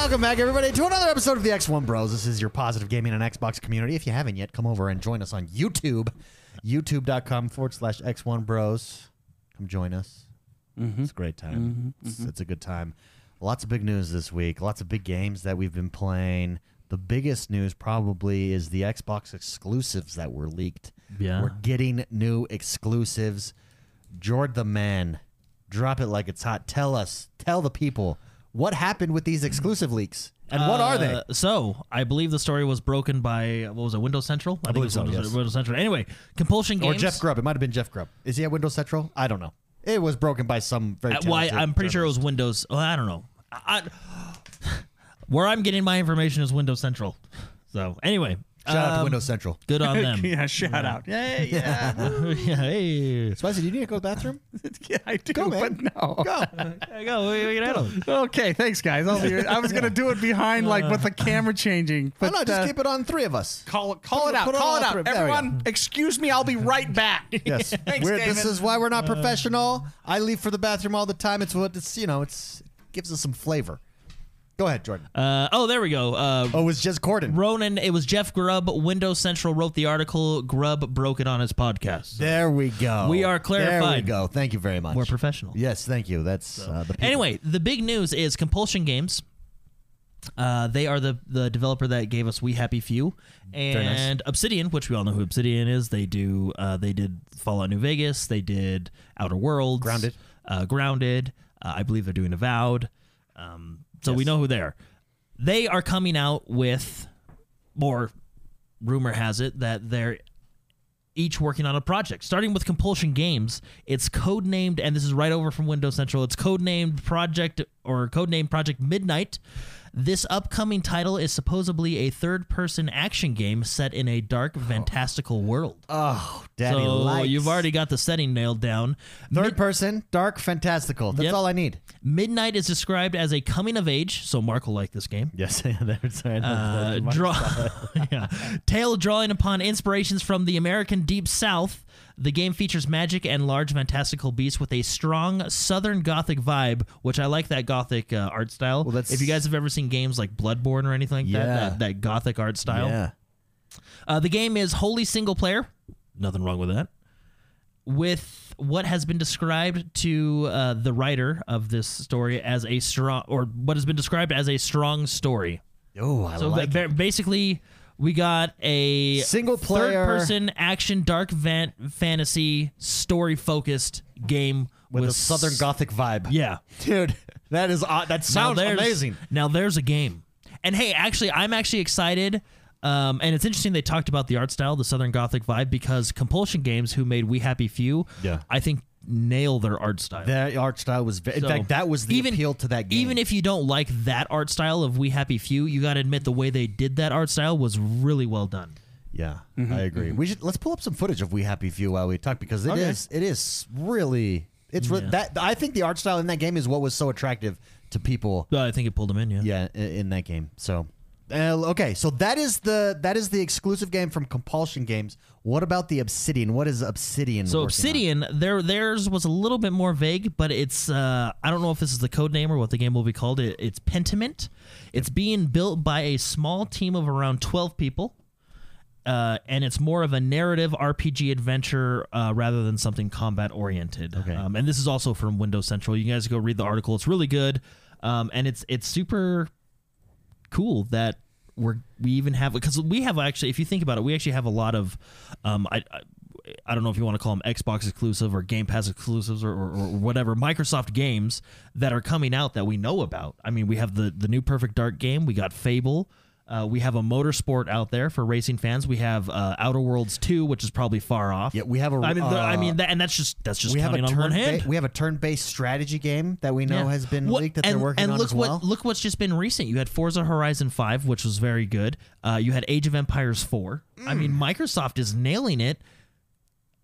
Welcome back, everybody, to another episode of the X1 Bros. This is your positive gaming and Xbox community. If you haven't yet, come over and join us on YouTube, youtube.com forward slash X1 Bros. Come join us. Mm-hmm. It's a great time. Mm-hmm. It's, mm-hmm. it's a good time. Lots of big news this week. Lots of big games that we've been playing. The biggest news probably is the Xbox exclusives that were leaked. Yeah. We're getting new exclusives. Jord the man, drop it like it's hot. Tell us, tell the people what happened with these exclusive leaks and what are they? Uh, So, I believe the story was broken by what was it, Windows Central? I, believe so, it was Windows, yes. Windows Central. Anyway, Compulsion Games Or Jeff Grubb. It might have been Jeff Grubb. Is he at Windows Central? I don't know. It was broken by some very. Uh, well, I, I'm pretty sure it was Windows. Well, I don't know. I, I- where I'm getting my information is Windows Central. So, anyway, Shout out to um, Windows Central. Good on them. yeah, shout out. Yeah, yeah, yeah, hey, Spicy, do you need to go to the bathroom? yeah, I do, Go, man. but no. Go. there you go. We, we can handle it. Okay, thanks, guys. I'll be, I was gonna do it behind, like with the camera changing, Why but not just uh, keep it on three of us? call it, call it it- out, put it call all it out. through- there we go. Everyone, excuse me. I'll be right back. Yes. Thanks, We're- Damon. this is why we're not professional. I leave for the bathroom all the time. It's what it's you know. It's it gives us some flavor. Go ahead, Jordan. Uh, oh, there we go. Uh, oh, it's just Corden. Ronan, it was Jeff Grubb. Windows Central wrote the article. Grubb broke it on his podcast. There we go. We are clarified. There we go. Thank you very much. We're professional. Yes, thank you. That's uh, the people. Anyway, the big news is Compulsion Games. Uh, they are the the developer that gave us We Happy Few nice. and Obsidian, which we all know who Obsidian is. They do uh, they did Fallout New Vegas. They did Outer Worlds, Grounded. uh, Grounded. Uh, I believe they're doing Avowed. Um, so we know who they are. They are coming out with, or rumor has it that they're each working on a project. Starting with Compulsion Games, it's codenamed, and this is right over from Windows Central. It's codenamed Project or codenamed Project Midnight. This upcoming title is supposedly a third-person action game set in a dark, fantastical world. oh, Daddy so you've already got the setting nailed down. third person, dark, fantastical. That's Yep. all I need. Midnight is described as a coming of age, so Mark will like this game. Yes, there's Uh, draw, yeah. Tale drawing upon inspirations from the American Deep South. The game features magic and large fantastical beasts with a strong Southern Gothic vibe, which I like that Gothic uh, art style. Well, that's- if you guys have ever seen games like Bloodborne or anything like Yeah. that, that, that Gothic art style. Yeah. Uh, the game is wholly single player. Nothing wrong with that. With what has been described to uh, the writer of this story as a strong, or what has been described as a strong story. Oh, I So like ba- basically, we got a Single player- third-person action, dark van- fantasy, story-focused game with, a s- Southern Gothic vibe. Yeah, dude, that is uh, that Now sounds there's- amazing. Now there's a game, and hey, actually, I'm actually excited. Um, and it's interesting they talked about the art style, the Southern Gothic vibe, because Compulsion Games, who made We Happy Few, Yeah. I think nail their art style. That art style was, ve- in So, fact, that was the even- appeal to that game. Even if you don't like that art style of We Happy Few, you got to admit the way they did that art style was really well done. yeah, I agree. We should let's pull up some footage of We Happy Few while we talk because it is Okay. it is really it's re- Yeah. that I think the art style in that game is what was so attractive to people. Uh, I think it pulled them in, yeah. Yeah, in, in that game. So. Uh, okay, so that is the that is the exclusive game from Compulsion Games. What about the Obsidian? What is Obsidian? So on? Obsidian, their theirs was a little bit more vague, but it's uh, I don't know if this is the code name or what the game will be called. It, it's Pentiment. It's being built by a small team of around twelve people, uh, and it's more of a narrative RPG adventure uh, rather than something combat oriented. Okay. Um, and this is also from Windows Central. You guys go read the article. It's really good, um, and it's it's super cool that we're we even have because we have actually if you think about it we actually have a lot of um I, I I don't know if you want to call them Xbox exclusive or Game Pass exclusives or, or, or whatever Microsoft games that are coming out that we know about. I mean, we have the the new Perfect Dark game. We got Fable. Uh, we have a motorsport out there for racing fans. We have uh, Outer Worlds two, which is probably far off. Yeah, we have a. I mean, the, I uh, mean, that, and that's just that's just we have a on one turn. hand. Ba- we have a turn-based strategy game that we know Yeah. has been What- leaked that and, they're working and on look as what well. look what's just been recent. You had Forza Horizon Five, which was very good. Uh, you had Age of Empires Four. I mean, Mm. Microsoft is nailing it.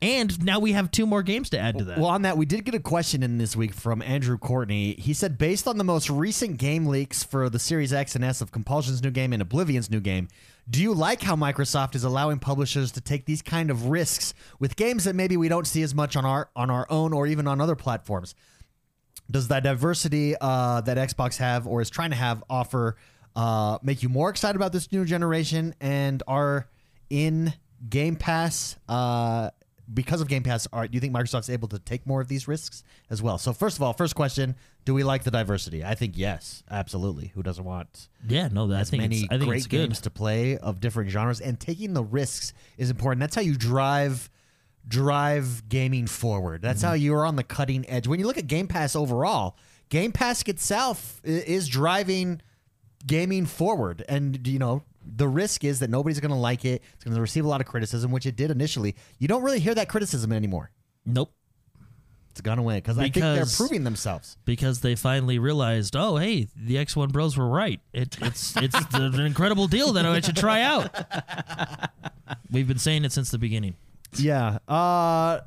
And now we have two more games to add to that. Well, on that, we did get a question in this week from Andrew Courtney. He said, based on the most recent game leaks for the Series X and S of Compulsion's new game and Oblivion's new game, do you like how Microsoft is allowing publishers to take these kind of risks with games that maybe we don't see as much on our on our own or even on other platforms? does that diversity uh, that Xbox have or is trying to have offer uh, make you more excited about this new generation and are in Game Pass uh, because of Game Pass? Are do you think Microsoft's able to take more of these risks as well? So first of all, first question: Do we like the diversity? I think yes, absolutely. Who doesn't want Yeah, no, that, I as think many it's, I think great it's good. games to play of different genres and taking the risks is important. That's how you drive drive gaming forward. That's Mm-hmm. how you are on the cutting edge. When you look at Game Pass overall, Game Pass itself is driving gaming forward and you know the risk is that nobody's going to like it. It's going to receive a lot of criticism, which it did initially. You don't really hear that criticism anymore. Nope. It's gone away because I think they're Because- proving themselves. because they finally realized, oh, hey, the X1 Bros were right. It, it's it's an incredible deal that I should try out. We've been saying it since the beginning. Yeah. Uh,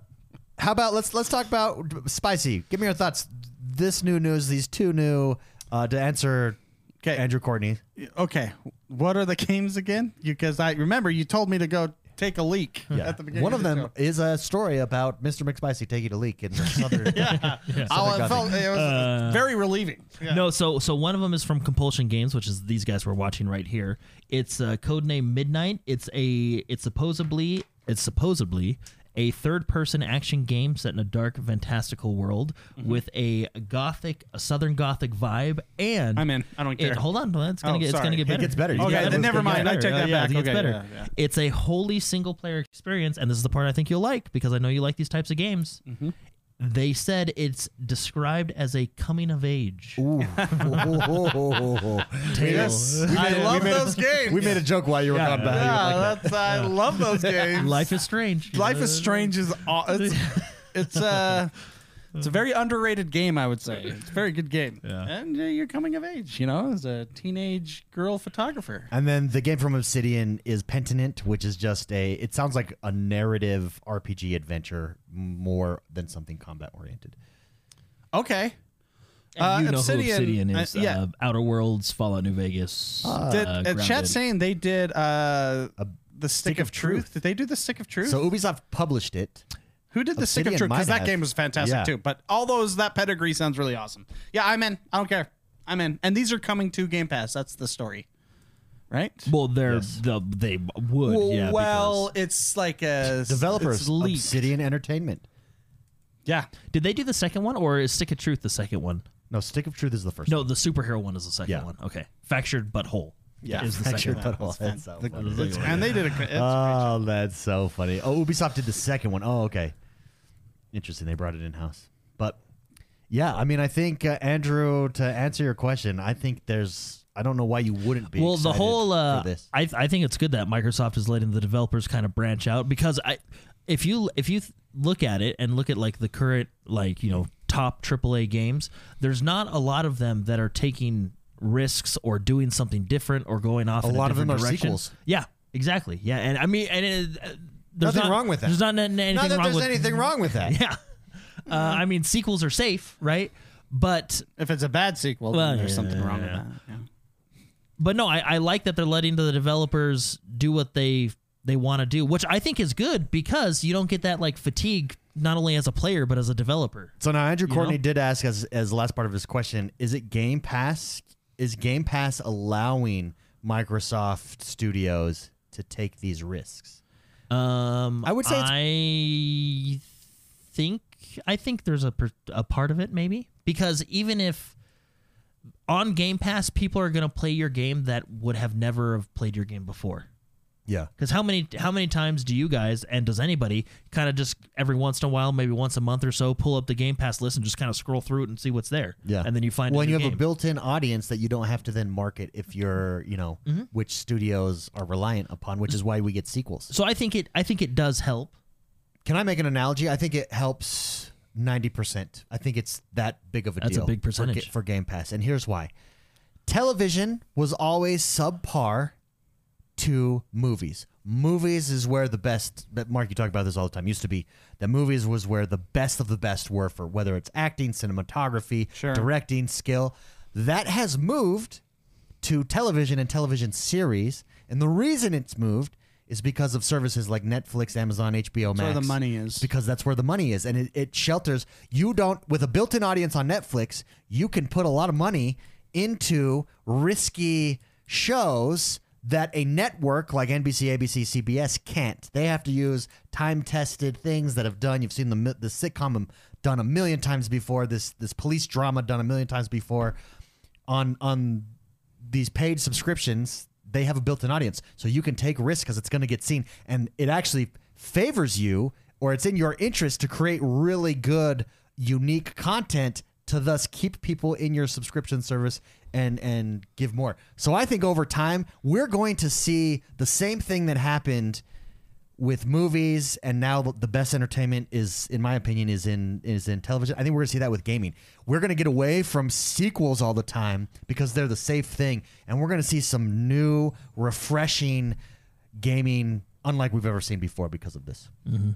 how about let's let's talk about spicy. Give me your thoughts. This new news, these two new uh, to answer. Okay. Andrew Courtney. Okay, what are the games again? Because I remember you told me to go take a leak at the beginning. One of the them show. is a story about Mr. McSpicy taking a leak in the southern. yeah. Oh, it, felt, it was Uh, very relieving. Yeah. No, so so one of them is from Compulsion Games, which is these guys we're watching right here. It's a uh, codename Midnight. It's a it's supposedly it's supposedly a third-person action game set in a dark, fantastical world Mm-hmm. with a gothic, a southern gothic vibe, and I'm in. I don't care. It, hold on, it's gonna Oh, get it's sorry. gonna get better. It gets better. Okay, it's then never mind. I take that yeah, back. It gets Okay, better. yeah. It's a wholly single player experience, and this is the part I think you'll like because I know you like these types of games. Mm-hmm. They said it's described as a coming of age. Ooh. tale. I love those games. We made a joke while you were Yeah. gone by. you yeah, would like that. that's I love those games. Life is strange. Life is Strange is aw- it's it's uh it's a very underrated game, I would say. It's a very good game. Yeah. And uh, you're coming of age, you know, as a teenage girl photographer. And then the game from Obsidian is Pentiment, which is just a. It sounds like a narrative RPG adventure more than something combat oriented. Okay. And Uh, you know Obsidian- who Obsidian uh, is. yeah. Uh, Outer Worlds, Fallout New Vegas. Did uh, uh, Grounded. chat saying they did uh the Stick, of, Truth. Did they do the Stick of Truth? So Ubisoft published it. Who did the Stick of Truth? Because that game was fantastic Yeah. too. But all those that pedigree sounds really awesome. Yeah, I'm in. I don't care. I'm in. And these are coming to Game Pass. That's the story, right? Well, they're Yes. the, they would. Well, yeah, well, it's like a Developers, it's leaked. Obsidian Entertainment. Yeah, did they do the second one, or is Stick of Truth the second one? No, Stick of Truth is the first. No, the superhero one is the second Yeah. one. Okay, fractured but whole. Yeah. is the Fractured second one. but whole. That's so The- funny. it's- and they did a. It's Oh, that's so funny. Oh, Ubisoft did the second one. Oh, okay. Interesting. They brought it in house. But yeah, I mean, I think uh, Andrew, to answer your question, I think there's. I don't know why you wouldn't be. well the excited whole uh, for this. I, I think it's good that microsoft is letting the developers kind of branch out because i if you if you th- look at it and look at like the current like you know top aaa games there's not a lot of them that are taking risks or doing something different or going off A in lot of them different are direction. sequels. yeah exactly yeah and i mean and it, uh, there's Nothing not, wrong with that. there's not n- anything Not that wrong there's with anything wrong with that. yeah uh, i mean sequels are safe right but if it's a bad sequel, Well, then there's yeah, something wrong yeah. with that. Yeah. but no, I, I like that they're letting the developers do what they they want to do, which I think is good because you don't get that like fatigue not only as a player but as a developer. So now Andrew Courtney know? did ask as as the last part of his question: Is it Game Pass? Is Game Pass allowing Microsoft Studios to take these risks? Um, I would say it's- I think I think there's a a part of it maybe because even if on Game Pass people are going to play your game that would have never have played your game before. Yeah. Because how many how many times do you guys and does anybody kind of just every once in a while, maybe once a month or so, pull up the Game Pass list and just kind of scroll through it and see what's there? Yeah. and then you find well, a and you have game. a built-in audience that you don't have to then market if you're, you know, Mm-hmm. which studios are reliant upon, which is why we get sequels. So I think it I think it does help. Can I make an analogy? I think it helps ninety percent. I think it's that big of a That's a deal. big for Ga- percentage. for Game Pass, and here's why: television was always subpar to movies. Movies is where the best. Mark, you talk about this all the time. Used to be that movies was where the best of the best were for whether it's acting, cinematography, Sure. directing, skill. That has moved to television and television series, and the reason it's moved is because of services like Netflix, Amazon, HBO Max. where the money is. Because that's where the money is, and it, it shelters. You don't with a built-in audience on Netflix. You can put a lot of money into risky shows that a network like NBC, ABC, CBS can't. They have to use time-tested things that have done. You've seen the the sitcom done a million times before. This this police drama done a million times before. On on these paid subscriptions, they have a built-in audience, so you can take risks because it's going to get seen, and it actually favors you, or it's in your interest to create really good, unique content to thus keep people in your subscription service and and give more. So I think over time we're going to see the same thing that happened with movies and now the best entertainment is in my opinion is in is in television. I think we're going to see that with gaming. We're going to get away from sequels all the time because they're the safe thing and we're going to see some new refreshing gaming unlike we've ever seen before because of this. Mm-hmm.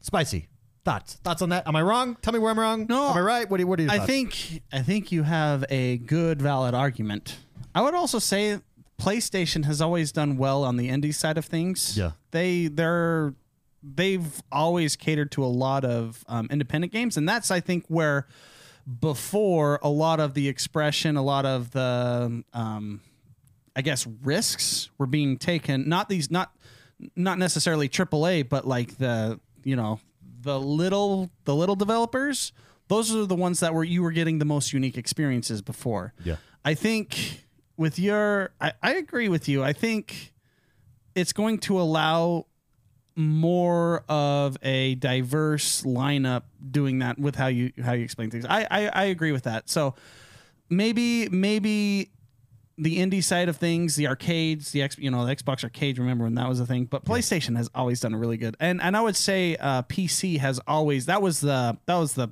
Spicy thoughts thoughts on that am i wrong tell me where i'm wrong No, am i right what do you, what are your I thoughts? think I think you have a good valid argument. I would also say PlayStation has always done well on the indie side of things. Yeah. They they're they've always catered to a lot of um, independent games, and that's I think where before a lot of the expression, a lot of the um, I guess risks were being taken. Not these not not necessarily AAA, but like the you know the little the little developers. Those are the ones that were you were getting the most unique experiences before. Yeah. I think with your I, I agree with you. I think it's going to allow more of a diverse lineup doing that with how you how you explain things. I I, I agree with that. So maybe maybe the indie side of things, the arcades, the X, you know, the Xbox arcade. Remember when that was a thing? But PlayStation has always done really good, and and I would say uh, PC has always that was the that was the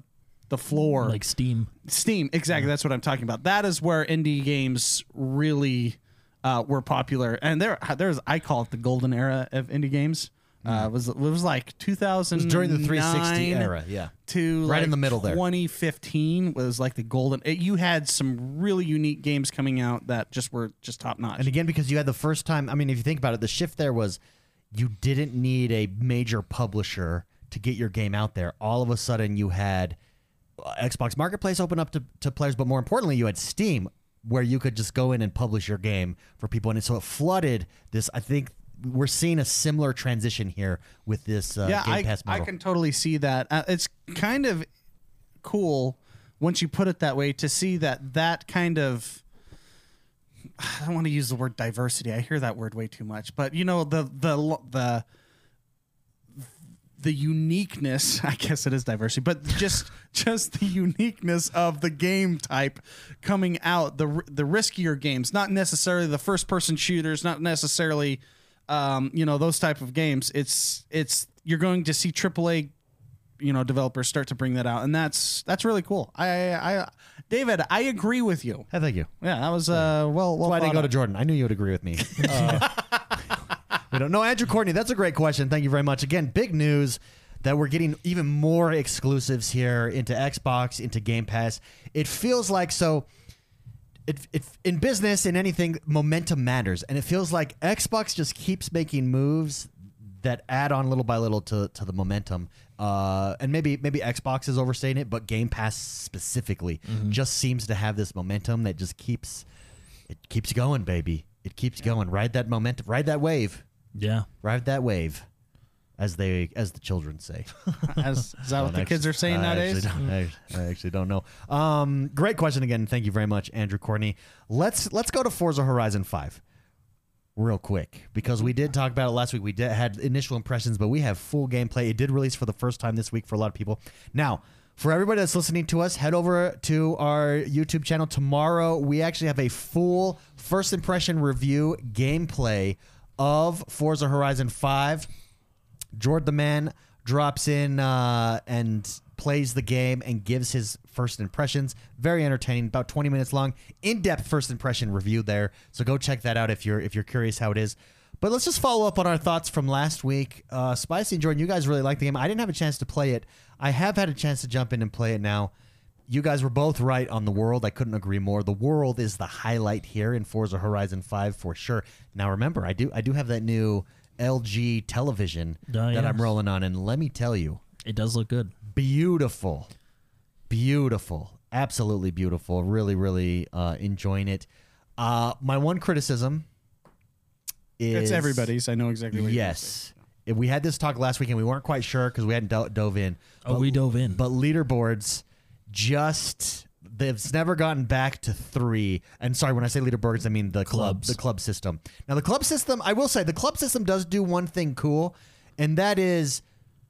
the floor like Steam. Steam, exactly. That's what I'm talking about. That is where indie games really uh, were popular, and there, there's I call it the golden era of indie games. Uh, it was it was like 2000 Mm-hmm. during the 360 era yeah to Right in like the middle there. 2015 was like the golden. It, you had some really unique games coming out that just were just top notch. And again, because you had the first time, I mean, if you think about it, the shift there was you didn't need a major publisher to get your game out there. All of a sudden, you had uh, Xbox Marketplace open up to, to players, but more importantly, you had Steam where you could just go in and publish your game for people. And so it flooded this. I think we're seeing a similar transition here with this uh, yeah, Game I, Pass I model. can totally see that. Uh, it's kind of cool once you put it that way to see that that kind of. I don't want to use the word diversity. I hear that word way too much, but you know the the the the uniqueness i guess it is diversity but just just the uniqueness of the game type coming out the the riskier games not necessarily the first person shooters not necessarily um, you know those type of games it's it's you're going to see aaa you know developers start to bring that out and that's that's really cool i i david i agree with you Hey, thank you. yeah that was uh well well why didn't go to Jordan. I knew you would agree with me. Uh, we don't know. Andrew Courtney, that's a great question. Thank you very much. Again, big news that we're getting even more exclusives here into Xbox, into Game Pass. It feels like so. It, it, in business, in anything, momentum matters, and it feels like Xbox just keeps making moves that add on little by little to, to the momentum. Uh, and maybe maybe Xbox is overstating it, but Game Pass specifically just seems to have this momentum that just keeps it keeps going, baby. It keeps going. Ride that momentum. Ride that wave. Yeah. Ride that wave, as they as the children say. As, is that what the I kids are saying I nowadays Actually I, I actually don't know. Um, great question again. Thank you very much, Andrew Courtney. Let's let's go to Forza Horizon Five real quick because we did talk about it last week. We did had initial impressions, but we have full gameplay. It did release for the first time this week for a lot of people. Now. For everybody that's listening to us, head over to our YouTube channel. Tomorrow, we actually have a full first impression review gameplay of Forza Horizon 5. Jordan the man drops in uh, and plays the game and gives his first impressions. Very entertaining, about 20 minutes long, in-depth first impression review there. So go check that out if you're if you're curious how it is. But let's just follow up on our thoughts from last week. Uh, Spicy and Jordan, you guys really liked the game. I didn't have a chance to play it. I have had a chance to jump in and play it now. You guys were both right on the world. I couldn't agree more. The world is the highlight here in Forza Horizon 5 for sure. Now remember, I do I do have that new LG television Oh, that I'm rolling on, and let me tell you, It does look good. beautiful, beautiful, absolutely beautiful. Really, really uh, enjoying it. Uh, my one criticism is It's everybody's. I know exactly what you're gonna. Yes. If we had this talk last week and we weren't quite sure because we hadn't do- dove in. Oh, But- we dove in. But leaderboards just they've never gotten back to three. And sorry, when I say leaderboards, I mean the club Clubs. the club system. Now the club system, I will say the club system does do one thing cool, and that is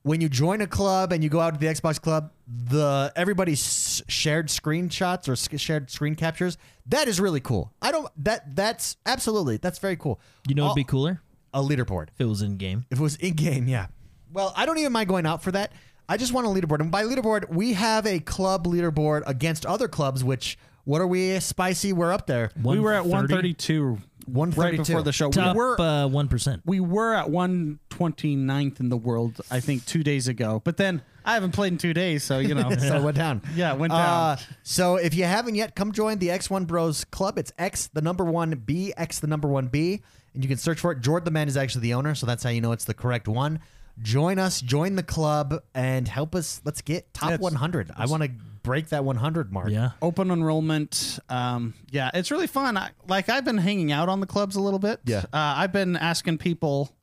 when you join a club and you go out to the Xbox club, the everybody's shared screenshots or sc- shared screen captures. That is really cool. I don't that that's absolutely that's very cool. You know, it'd be cooler a leaderboard. if it was in game. If it was in game, yeah. Well, I don't even mind going out for that. I just want a leaderboard. And by leaderboard, we have a club leaderboard against other clubs, which, what are we, Spicy? We're up there. We were at 130? 132 right 132. before the show. Top we were uh, one percent. we were at 129th in the world, I think, two days ago. But then I haven't played in two days, so you know. So it went down. Yeah, it went down. Uh, so if you haven't yet, come join the X1 Bros Club. It's X the number one B, X the number one B. And you can search for it. Jordan the Man is actually the owner, so that's how you know it's the correct one. Join us, join the club, and help us. Let's get top It's- 100. I want to break that 100 mark. Yeah. Open enrollment. Um, yeah, it's really fun. I, like I've been hanging out on the clubs a little bit. Yeah. uh, I've been asking people,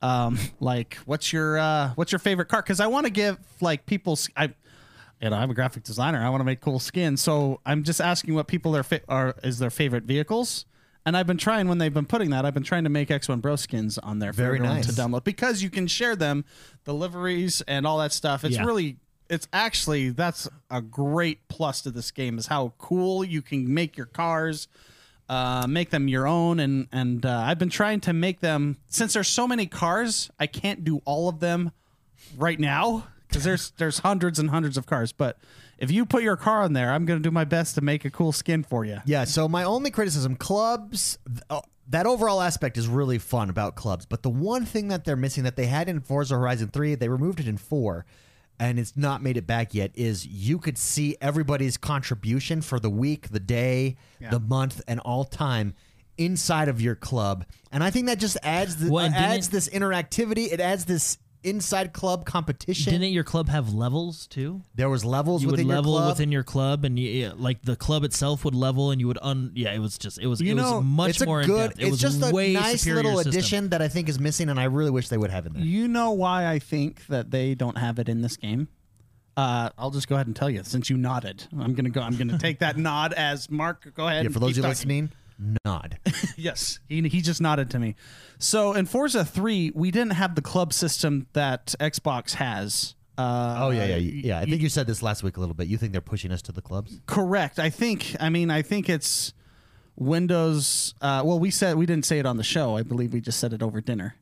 um, like, what's your uh, what's your favorite car? Because I want to give like people. s- I, you know, I'm a graphic designer. I want to make cool skins, so I'm just asking what people their fa- are is their favorite vehicles. And I've been trying when they've been putting that. I've been trying to make X1 Bro skins on there for Very everyone nice. to download because you can share them, the liveries and all that stuff. It's Yeah. really it's actually that's a great plus to this game is how cool you can make your cars uh, make them your own and and uh, i've been trying to make them since there's so many cars i can't do all of them right now because there's there's hundreds and hundreds of cars but if you put your car on there i'm going to do my best to make a cool skin for you Yeah, so my only criticism clubs th- uh, that overall aspect is really fun about clubs, but the one thing that they're missing that they had in Forza Horizon 3, they removed it in 4 and it's not made it back yet is you could see everybody's contribution for the week, the day, the month and all time inside of your club. And I think that just adds the, Well, and adds this interactivity, it adds this inside club competition. Didn't your club have levels too? there was levels You would within level your club. within your club, and you, yeah, like the club itself would level, and you would un. Yeah, it was just it was You it know, was much it's a more good. It it's was just a way nice little system. addition that I think is missing, and I really wish they would have in there. you know why i think that they don't have it in this game uh, I'll just go ahead and tell you since you nodded. I'm gonna go. I'm gonna take that nod as Mark. Go ahead. Yeah, for those keep of you talking. listening, nod. Yes, he, he just nodded to me. So in Forza 3, we didn't have the club system that Xbox has. Uh, Oh yeah, yeah, yeah. I think you said this last week a little bit. You think they're pushing us to the clubs? correct. I think. I mean, I think it's Windows. Uh, well, we said we didn't say it on the show. I believe we just said it over dinner.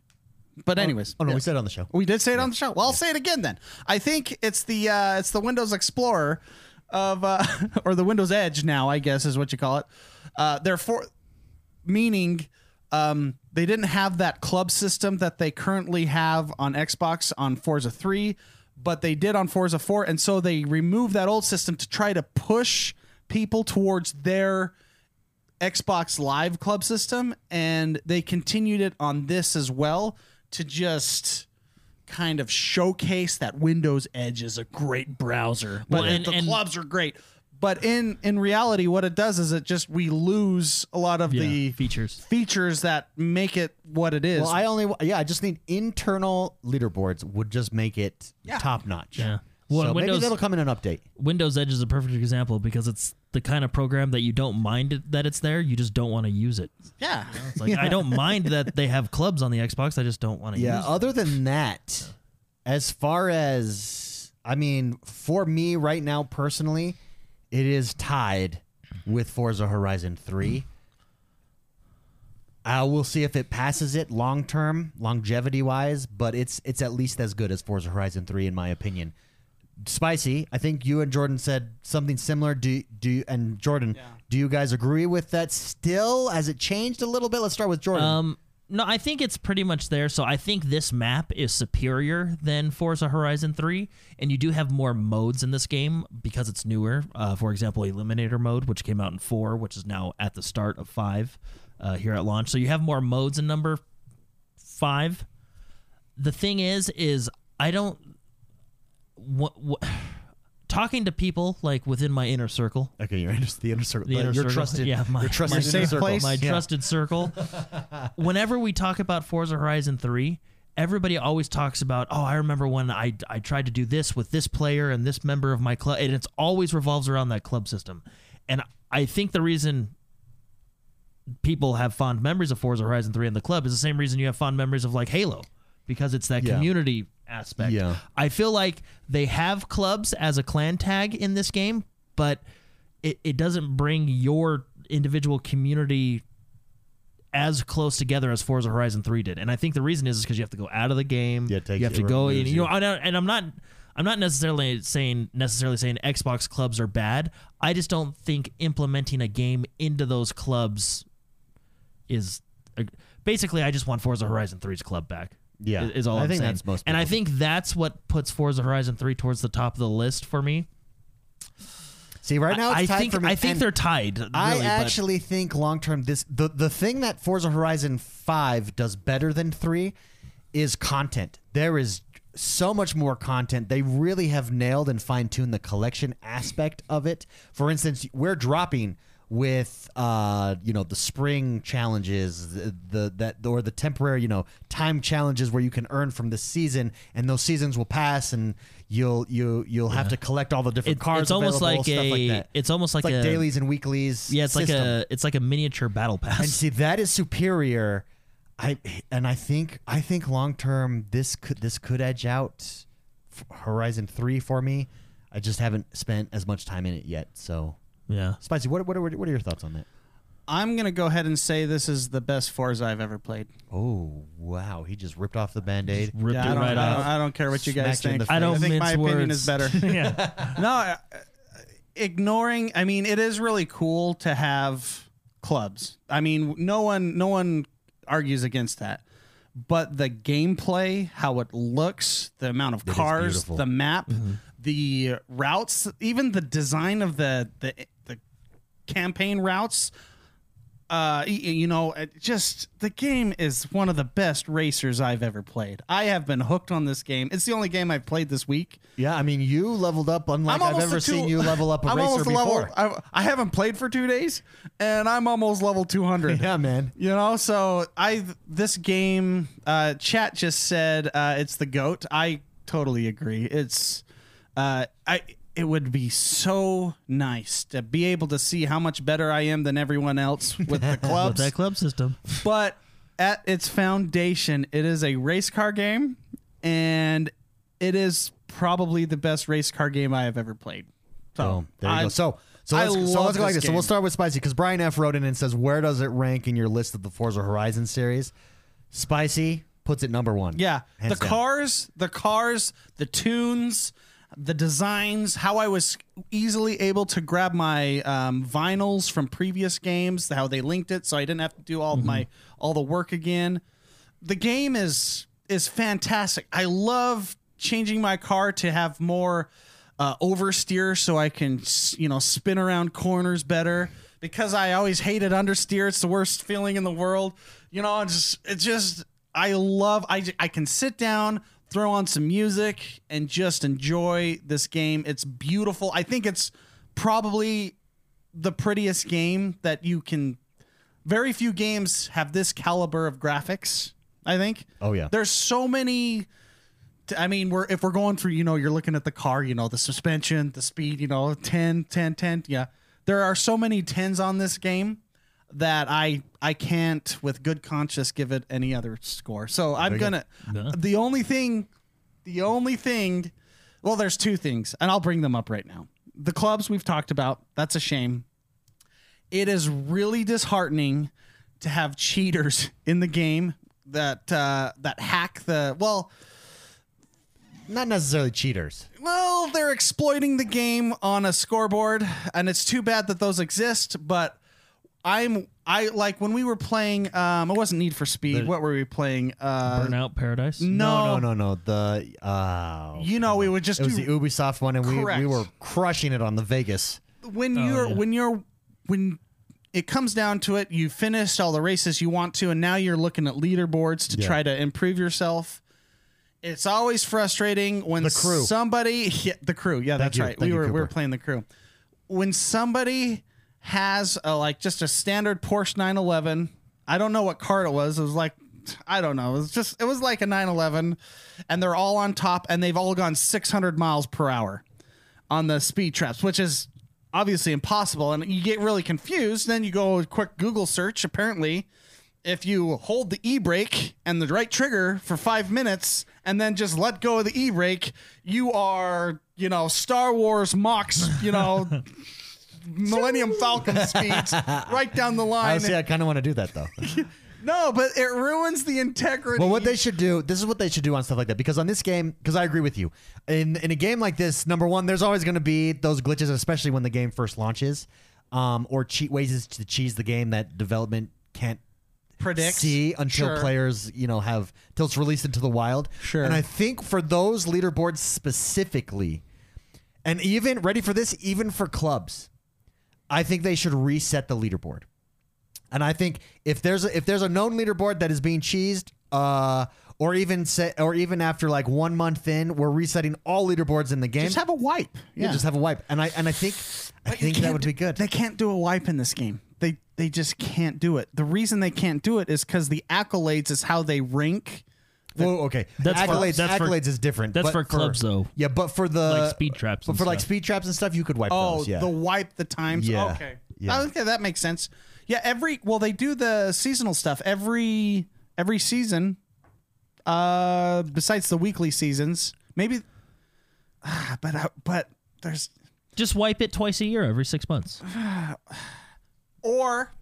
But anyways, Oh no, yeah. we said it on the show. We did say it on the show. Well, I'll say it again then. I think it's the uh, it's the Windows Explorer of uh, or the Windows Edge now, I guess is what you call it. Uh, therefore, meaning um, they didn't have that club system that they currently have on Xbox on Forza 3, but they did on Forza 4, and so they removed that old system to try to push people towards their Xbox Live club system, and they continued it on this as well to just kind of showcase that Windows Edge is a great browser, but Well, and- the and- clubs are great. But in in reality, what it does is it just we lose a lot of Yeah, the features. features that make it what it is. Well, I only yeah, I just need internal leaderboards would just make it top notch. Yeah. Well, so maybe Windows- that'll come in an update. Windows Edge is a perfect example because it's the kind of program that you don't mind it, that it's there, you just don't want to use it. yeah, It's like I don't mind that they have clubs on the Xbox, I just don't want to Yeah. use it. Other than that, as far as I mean, for me right now personally, it is tied with Forza Horizon Three. I will see if it passes it long term, longevity wise, but it's it's at least as good as Forza Horizon Three in my opinion. Spicy, I think you and Jordan said something similar. Do do you, and Jordan, Yeah. do you guys agree with that? Still, has it changed a little bit? Let's start with Jordan. Um, no, I think it's pretty much there. So I think this map is superior than Forza Horizon 3, and you do have more modes in this game because it's newer. Uh, for example, Eliminator mode, which came out in 4, which is now at the start of 5 uh, here at launch. So you have more modes in number 5. the thing is, is I don't. What, what, talking to people like within my inner circle, Okay, you're inter- the inner circle. the inner your circle, trusted, yeah, my, your trusted my safe circle. place. my Yeah. trusted circle. Whenever we talk about Forza Horizon 3, everybody always talks about, oh, I remember when I, I tried to do this with this player and this member of my club. And it's always revolves around that club system. And I think the reason people have fond memories of Forza Horizon 3 in the club is the same reason you have fond memories of like Halo because it's that Yeah. community aspect. Yeah. I feel like they have clubs as a clan tag in this game, but it, it doesn't bring your individual community as close together as Forza Horizon 3 did. And I think the reason is because you have to go out of the game. Yeah, you have to go and, you know and I'm not I'm not necessarily saying necessarily saying Xbox clubs are bad. I just don't think implementing a game into those clubs is basically I just want Forza Horizon 3's club back. Yeah. is, is all I I'm think saying. that's most and I people. think that's what puts Forza Horizon 3 towards the top of the list for me. See, right now it's I tied think for me. I think and they're tied. I really, but- actually think long term this the the thing that Forza Horizon 5 does better than 3 is content. There is so much more content. They really have nailed and fine-tuned the collection aspect of it. For instance, we're dropping with uh you know the spring challenges the, the that or the temporary you know time challenges where you can earn from the season and those seasons will pass and you'll you you'll have to collect all the different It- cars it's almost available, like stuff a like that. it's almost like, It's like a dailies and weeklies yeah it's system. like a it's like a miniature battle pass And see, that is superior. I and I think I think long term this could this could edge out F- Horizon Three for me. I just haven't spent as much time in it yet. So, yeah Spicy, what what are, what are your thoughts on that? I'm gonna go ahead and say this is the best Forza I've ever played. Oh wow, he just ripped off the band aid. ripped Yeah, I it don't, right I, don't, off I don't care what you guys Smacked you in think. the I don't I think my mince opinion words. is better. yeah no, uh, ignoring. I mean, it is really cool to have clubs. I mean, no one, no one argues against that. But the gameplay, how it looks, the amount of is cars, beautiful. the map, the routes, even the design of the the the campaign routes. Uh, you know, just the game is one of the best racers I've ever played. I have been hooked on this game. It's the only game I've played this week. Yeah, I mean, you leveled up unlike I've ever two- seen you level up a I'm racer before. level. I, I haven't played for two days, and I'm almost level 200. yeah, man. You know, so I this game. Uh, chat just said uh, it's the goat. I totally agree. It's uh, I. It would be so nice to be able to see how much better I am than everyone else with the with clubs. that club system but at its foundation, it is a race car game, and it is probably the best race car game I have ever played. So Oh, there you I- go. So, so I let's, so let's go like this this. So we'll start with Spicy because Brian F wrote in and says, "Where does it rank in your list of the Forza Horizon series?" Spicy puts it number one. Yeah, Hands the down. cars, the cars, the tunes, the designs, how I was easily able to grab my um, vinyls from previous games, how they linked it, so I didn't have to do all my all the work again. The game is is fantastic. I love changing my car to have more uh, oversteer, so I can you know spin around corners better. Because I always hated understeer. It's the worst feeling in the world. You know, it's just, it's just I love I I can sit down, throw on some music and just enjoy this game. It's beautiful. I think it's probably the prettiest game that you can very few games have this caliber of graphics, I think. Oh, yeah. There's so many I mean, we're if we're going through, you know, you're looking at the car, you know, the suspension, the speed, you know, 10, 10, 10. Yeah. There are so many 10s on this game that I I can't with good conscience give it any other score. So I'm you going to Yeah. the only thing the only thing well, there's two things, and I'll bring them up right now. The clubs we've talked about, that's a shame. It is really disheartening to have cheaters in the game that uh, that hack the well, Not necessarily cheaters. well, they're exploiting the game on a scoreboard, and it's too bad that those exist. But I'm I like when we were playing. Um, it wasn't Need for Speed. The- what were we playing? Uh, Burnout Paradise. no, No, no, no, no. The uh, You know, we would just it was do the Ubisoft one, and we, Correct. we were crushing it on the Vegas. when Oh, you're yeah. when you're when it comes down to it, you finished all the races you want to, and now you're looking at leaderboards to Yeah. try to improve yourself. it's always frustrating when The crew. somebody yeah, the crew yeah that's you. right Thank we you, were we were Cooper. playing the crew when somebody has a, like just a standard Porsche 911 I don't know what car it was. It was like I don't know. It was just it was like a 911 and they're all on top and they've all gone 600 miles per hour on the speed traps which is obviously impossible. And you get really confused then you go a quick Google search apparently if you hold the e-brake and the right trigger for five minutes and then just let go of the e-brake, you are, you know, Star Wars Mox, you know, Millennium Falcon speeds right down the line. Honestly, I kind of want to do that though. no, but it ruins the integrity. Well, what they should do, this is what they should do on stuff like that. Because on this game, because I agree with you, in in a game like this, number one, there's always going to be those glitches, especially when the game first launches, um, or cheat ways to cheese the game that development can't predict see until Sure. players, you know, have till it's released into the wild. Sure. And I think for those leaderboards specifically, and even ready for this, even for clubs, I think they should reset the leaderboard. And I think if there's a, if there's a known leaderboard that is being cheesed, uh, or even say, or even after like one month in, we're resetting all leaderboards in the game. Just have a wipe. yeah, just have a wipe. And I and I think I But think that would be good. They can't do a wipe in this game. They they just can't do it. The reason they can't do it is because the accolades is how they rank. Well, okay. That's for- accolades. that's for- accolades is different. that's but for clubs, though. Yeah, but for the Like speed traps But and for like stuff. speed traps and stuff, you could wipe Oh, those. Yeah. the wipe the times. Yeah. Okay. Yeah. Okay, that makes sense. Yeah, every well they do the seasonal stuff every every season. Uh besides the weekly seasons. Maybe ah, but uh, but there's Just wipe it twice a year, every six months. or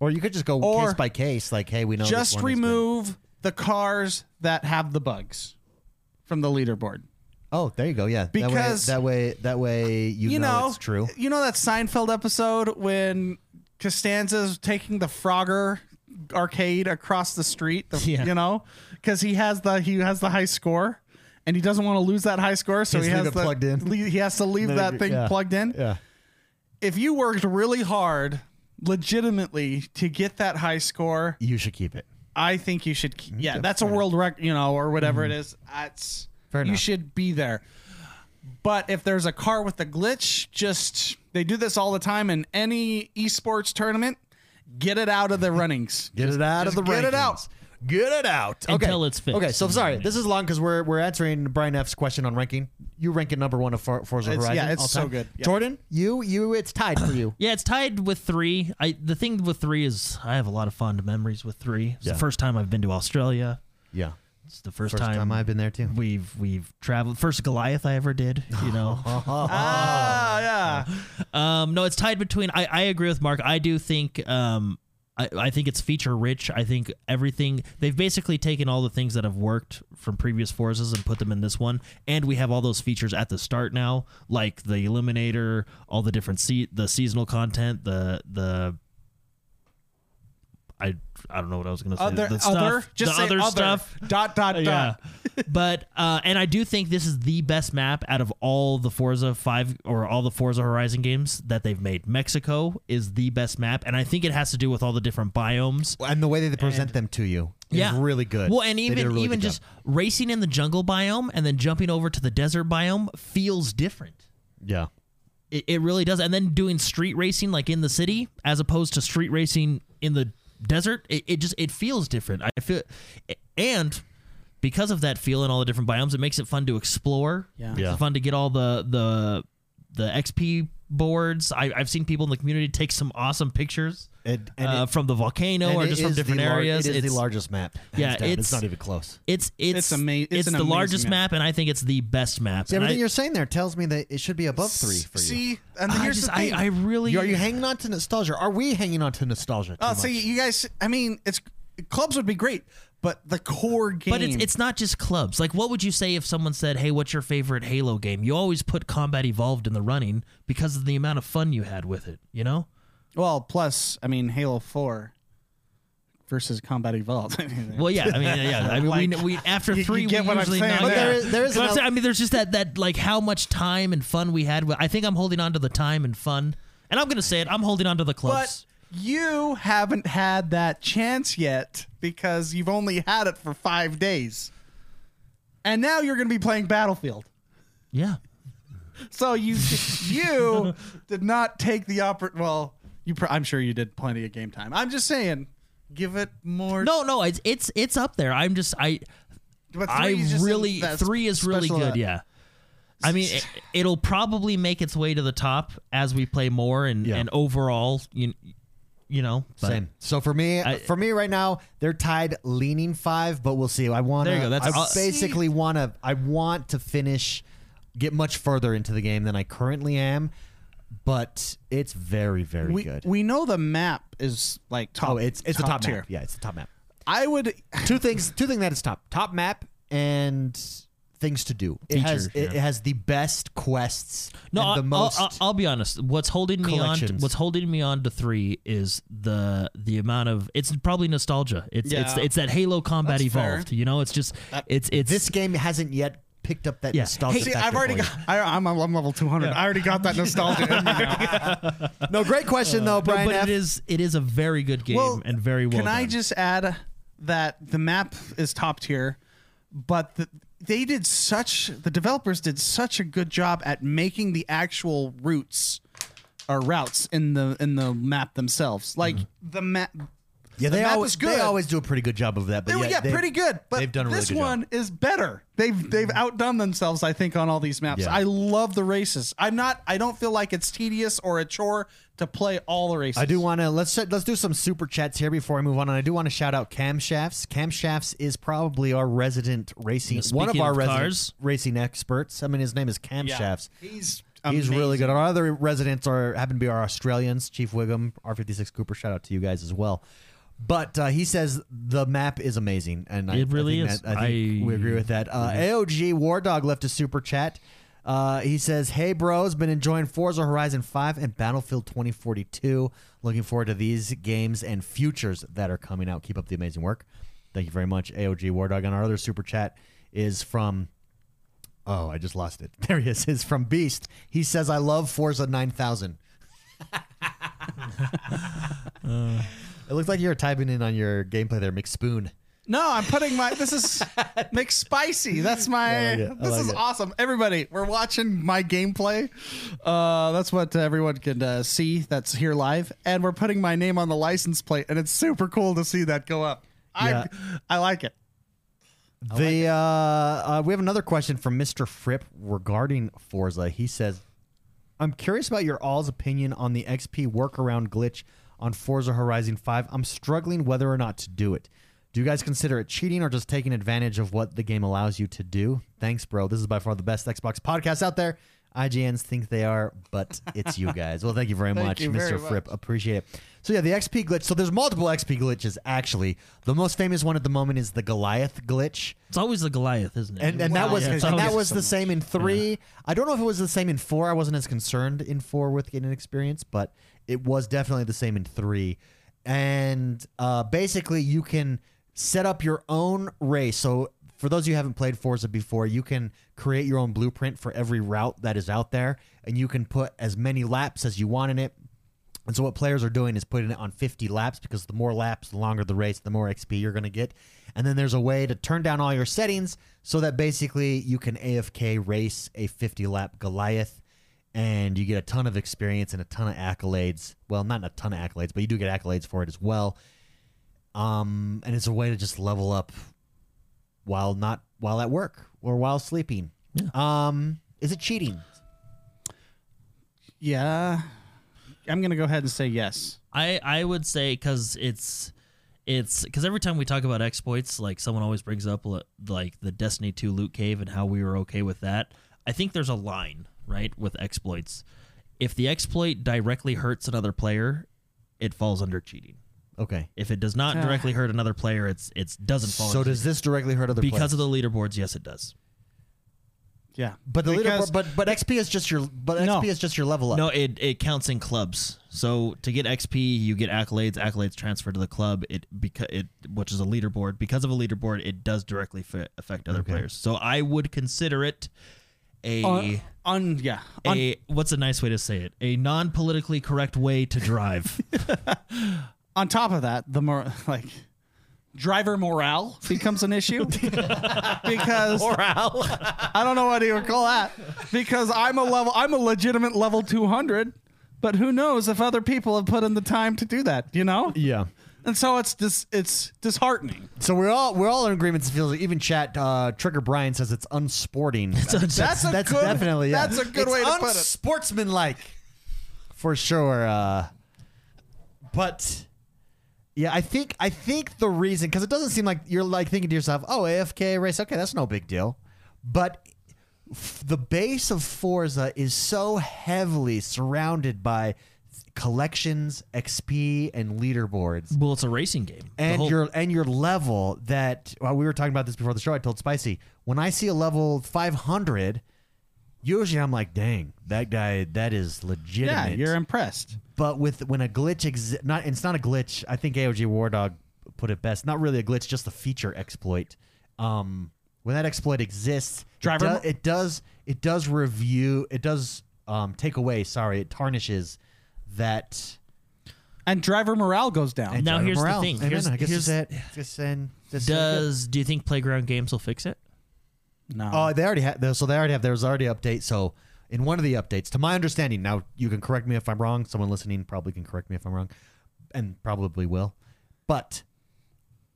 or you could just go Or case by case. Like, hey, we know. this just one is good. remove the cars that have the bugs from the leaderboard. Oh, there you go. Yeah, Because- that way, that way, that way you, you know, know, it's true. You know that Seinfeld episode when Costanza's taking the Frogger arcade across the street. the- Yeah. You know, because he has the he has the high score, and he doesn't want to lose that high score, so He he has to has leave it the, plugged in. le- He has to leave that thing yeah. plugged in. Yeah. If you worked really hard, legitimately to get that high score, You should keep it. I think you should. keep- mm-hmm. Yeah, that's a world record, you know, or whatever mm-hmm. it is. That's Fair you enough. should be there. But if there's a car with a glitch, just they do this all the time in any esports tournament. Get it out of the runnings. Get Just- it out just of the runnings. Get it out. Get it out okay. Until it's fixed. Okay, so sorry, this is long because we're we're answering Brian F's question on ranking. You rank it number one of For- Forza It's- Horizon. yeah, it's all so time. good. Yeah. Jordan, you you it's tied for you. Yeah, it's tied with three. I the thing with three is I have a lot of fond memories with three. It's Yeah. the first time I've been to Australia. yeah, It's the first, first time, I've been there too. we've we've traveled. First Goliath I ever did. You know. Ah, yeah. Um, no, it's tied between. I, I agree with Mark. I do think. Um, I, I think it's feature rich. I think everything they've basically taken all the things that have worked from previous Forzas and put them in this one, and we have all those features at the start now, like the Eliminator, all the different se- the seasonal content, the the. I, I don't know what I was gonna say. Other, the stuff, other, just the say other other. stuff. Dot dot uh, Yeah, dot. But uh, and I do think this is the best map out of all the Forza Five or all the Forza Horizon games that they've made. Mexico is the best map, and I think it has to do with all the different biomes. And the way that they present them to you is Yeah, really good. Well, and They did a even really even just job. racing in the jungle biome and then jumping over to the desert biome feels different. yeah, It, it really does. And then doing street racing like in the city as opposed to street racing in the desert, it, it just it feels different. I feel and because of that feel and all the different biomes, it makes it fun to explore. Yeah. Yeah. It's fun to get all the the the XP boards. I, I've seen people in the community take some awesome pictures and, and uh, it- from the volcano and or just from is the different lar- areas. It is It's- the largest map. Yeah, it's- it's not even close. It's it's It's ama- it's it's an the largest map. map, and I think it's the best map. See, everything I- you're saying there tells me that it should be above three for you. See, and I here's just the I, thing. I really You- are you hanging on to nostalgia? Are we hanging on to nostalgia? Oh, much? so you guys. I mean, it's clubs would be great, but the core game. But it's it's not just clubs. Like, what would you say if someone said, "Hey, what's your favorite Halo game?" You always put Combat Evolved in the running because of the amount of fun you had with it. You know? well. Plus, I mean, Halo Four versus Combat Evolved. Well, yeah. I mean, yeah. I mean, Like, we, we after you- you three, get we what I'm usually saying But there is there is I'm an, I mean, there's just that that like how much time and fun we had. I think I'm holding on to the time and fun, and I'm gonna say it. I'm holding on to the clubs. You haven't had that chance yet because you've only had it for five days. and now you're going to be playing Battlefield. Yeah. So you you did not take the oppor Well, you pr- I'm sure you did plenty of game time. I'm just saying, give it more. No, no, it's it's it's up there. I'm just I but I three is just really three is really special, good. Yeah. I mean, it, it'll probably make its way to the top as we play more, and, Yeah. and overall, you you know, but Same. So for me, I- for me right now, they're tied, leaning five. But we'll see. I want. There you go. That's- I I'll- basically want to. I want to finish, get much further into the game than I currently am. But it's very, very We, good. we know the map is like top. oh, it's it's the top tier. map. Yeah, it's the top map. I would. two things. Two things that is top. Top map and things to do. It has Features, it, yeah. has the best quests. No, and I'll, the most. I'll, I'll be honest. What's holding me on? To, collections. what's holding me on to three is the the amount of. It's probably nostalgia. It's it's Yeah. it's that Halo Combat That's fair. Evolved. You know, it's just uh, it's it's this game hasn't yet picked up that Yeah. nostalgia. Hey, See, I've already for got. I, I'm, I'm level 200. I already got that nostalgia in me now. No, great question uh, though, No, Brian. but F. it is it is a very good game Well, and very well. Can I done. just add that the map is top tier, but the, they did such the developers did such a good job at making the actual routes or routes in the in the map themselves. Like mm-hmm. the map Yeah, The they map always is good. they always do a pretty good job of that. But They, yeah, yeah, they- pretty good. But they've done a really this good job. one is better. They've they've mm. outdone themselves, I think, on all these maps. Yeah. I love the races. I'm not. I don't feel like it's tedious or a chore to play all the races. I do want to let's let's do some super chats here before I move on, and I do want to shout out Camshafts. Camshafts is probably our resident racing, Speaking one of our of resident cars. racing experts. I mean, his name is Yeah. Camshafts. He's He's really good. Our other residents are happen to be our Australians, Chief Wiggum, R56 Cooper. Shout out to you guys as well. But uh, he says the map is amazing, and I, It really I think is. That, I think I- we agree with that. Uh, AOG War Dog left a super chat. Uh, he says, "Hey bros, been enjoying Forza Horizon 5 and Battlefield 2042. Looking forward to these games and futures that are coming out. Keep up the amazing work. Thank you very much, AOG War Dog. And our other super chat is from Oh, I just lost it. There he is. Is from Beast. He says, "I love Forza 9000." it looks like you're typing in on your gameplay there, McSpoon. No, I'm putting my. This is McSpicy. That's my. Yeah, like this like is it. awesome. Everybody, we're watching my gameplay. Uh, that's what everyone can uh, see. That's here live, and we're putting my name on the license plate, and it's super cool to see that go up. Yeah. I I like it. The uh, uh, we have another question from Mr. Fripp regarding Forza. He says, "I'm curious about your all's opinion on the XP workaround glitch on Forza Horizon 5. I'm struggling whether or not to do it. Do you guys consider it cheating or just taking advantage of what the game allows you to do? Thanks, bro. This is by far the best Xbox podcast out there. IGNs think they are, but it's you guys. Well, thank you very Thank much, you Mr. very Fripp. much. Appreciate it. So yeah, the XP glitch. So there's multiple XP glitches actually. The most famous one at the moment is the Goliath glitch. It's always the Goliath, isn't it? And, and that was yeah, and that was so the much. same in three. I don't know if it was the same in four. I wasn't as concerned in four with getting experience, but it was definitely the same in three. And uh, basically, you can set up your own race. So for those of you who haven't played Forza before, you can create your own blueprint for every route that is out there, and you can put as many laps as you want in it. And so what players are doing is putting it on 50 laps because the more laps, the longer the race, the more XP you're going to get. And then there's a way to turn down all your settings so that basically you can AFK race a 50 lap Goliath and you get a ton of experience and a ton of accolades. Well, not a ton of accolades, but you do get accolades for it as well. Um, and it's a way to just level up while not while at work or while sleeping. Yeah. Um, is it cheating? Yeah, I'm gonna go ahead and say yes. I I would say because it's it's because every time we talk about exploits, like someone always brings up like the Destiny 2 loot cave and how we were okay with that. I think there's a line right with exploits. If the exploit directly hurts another player, it falls under cheating. Okay. If it does not directly hurt another player, it's it doesn't fall. So under does this directly hurt other players? because players? of the leaderboards? Yes, it does. Yeah, But the Because- leaderboard, but but XP is just your but No. XP is just your level up. No, it, it counts in clubs. So to get XP, you get accolades. Accolades transfer to the club. It because it which is a leaderboard. Because of a leaderboard, it does directly fa- affect other Okay. players. So I would consider it a on, on yeah, on, a what's a nice way to say it? A non politically correct way to drive. on top of that, the more like driver morale becomes an issue because Morale. I don't know what you would call that because I'm a level I'm a legitimate level 200 but who knows if other people have put in the time to do that you know yeah. And so it's dis, it's disheartening So we're all we're all in agreement. It feels like even chat. Uh, Trigger Brian says it's unsporting. that's a that's good, definitely yeah. that's a good It's way to put it unsportsmanlike, for sure. Uh, but yeah, I think I think the reason because it doesn't seem like you're like thinking to yourself, "Oh, AFK race, okay, that's no big deal," but f- the base of Forza is so heavily surrounded by collections, XP, and leaderboards Well, it's a racing game. The and whole- your and your level that well, we were talking about this before the show. I told Spicy when I see a level 500, usually I'm like, dang, that guy that is yeah legitimate. you're impressed but with when a glitch exi- not it's not a glitch. I think AOG War Dog put it best. Not really a glitch, just a feature exploit. Um, when that exploit exists, Driver it, mo- do- it does it does review it does um, take away. Sorry, it tarnishes that. and driver morale goes down and Now driver here's the morale. thing. Amen. Here's- I guess here's- it's it. Just saying- does do you think Playground Games will fix it? no Oh, they already have. So they already have. There was already update. So in one of the updates, to my understanding, now you can correct me if I'm wrong. Someone listening probably can correct me if I'm wrong, and probably will. But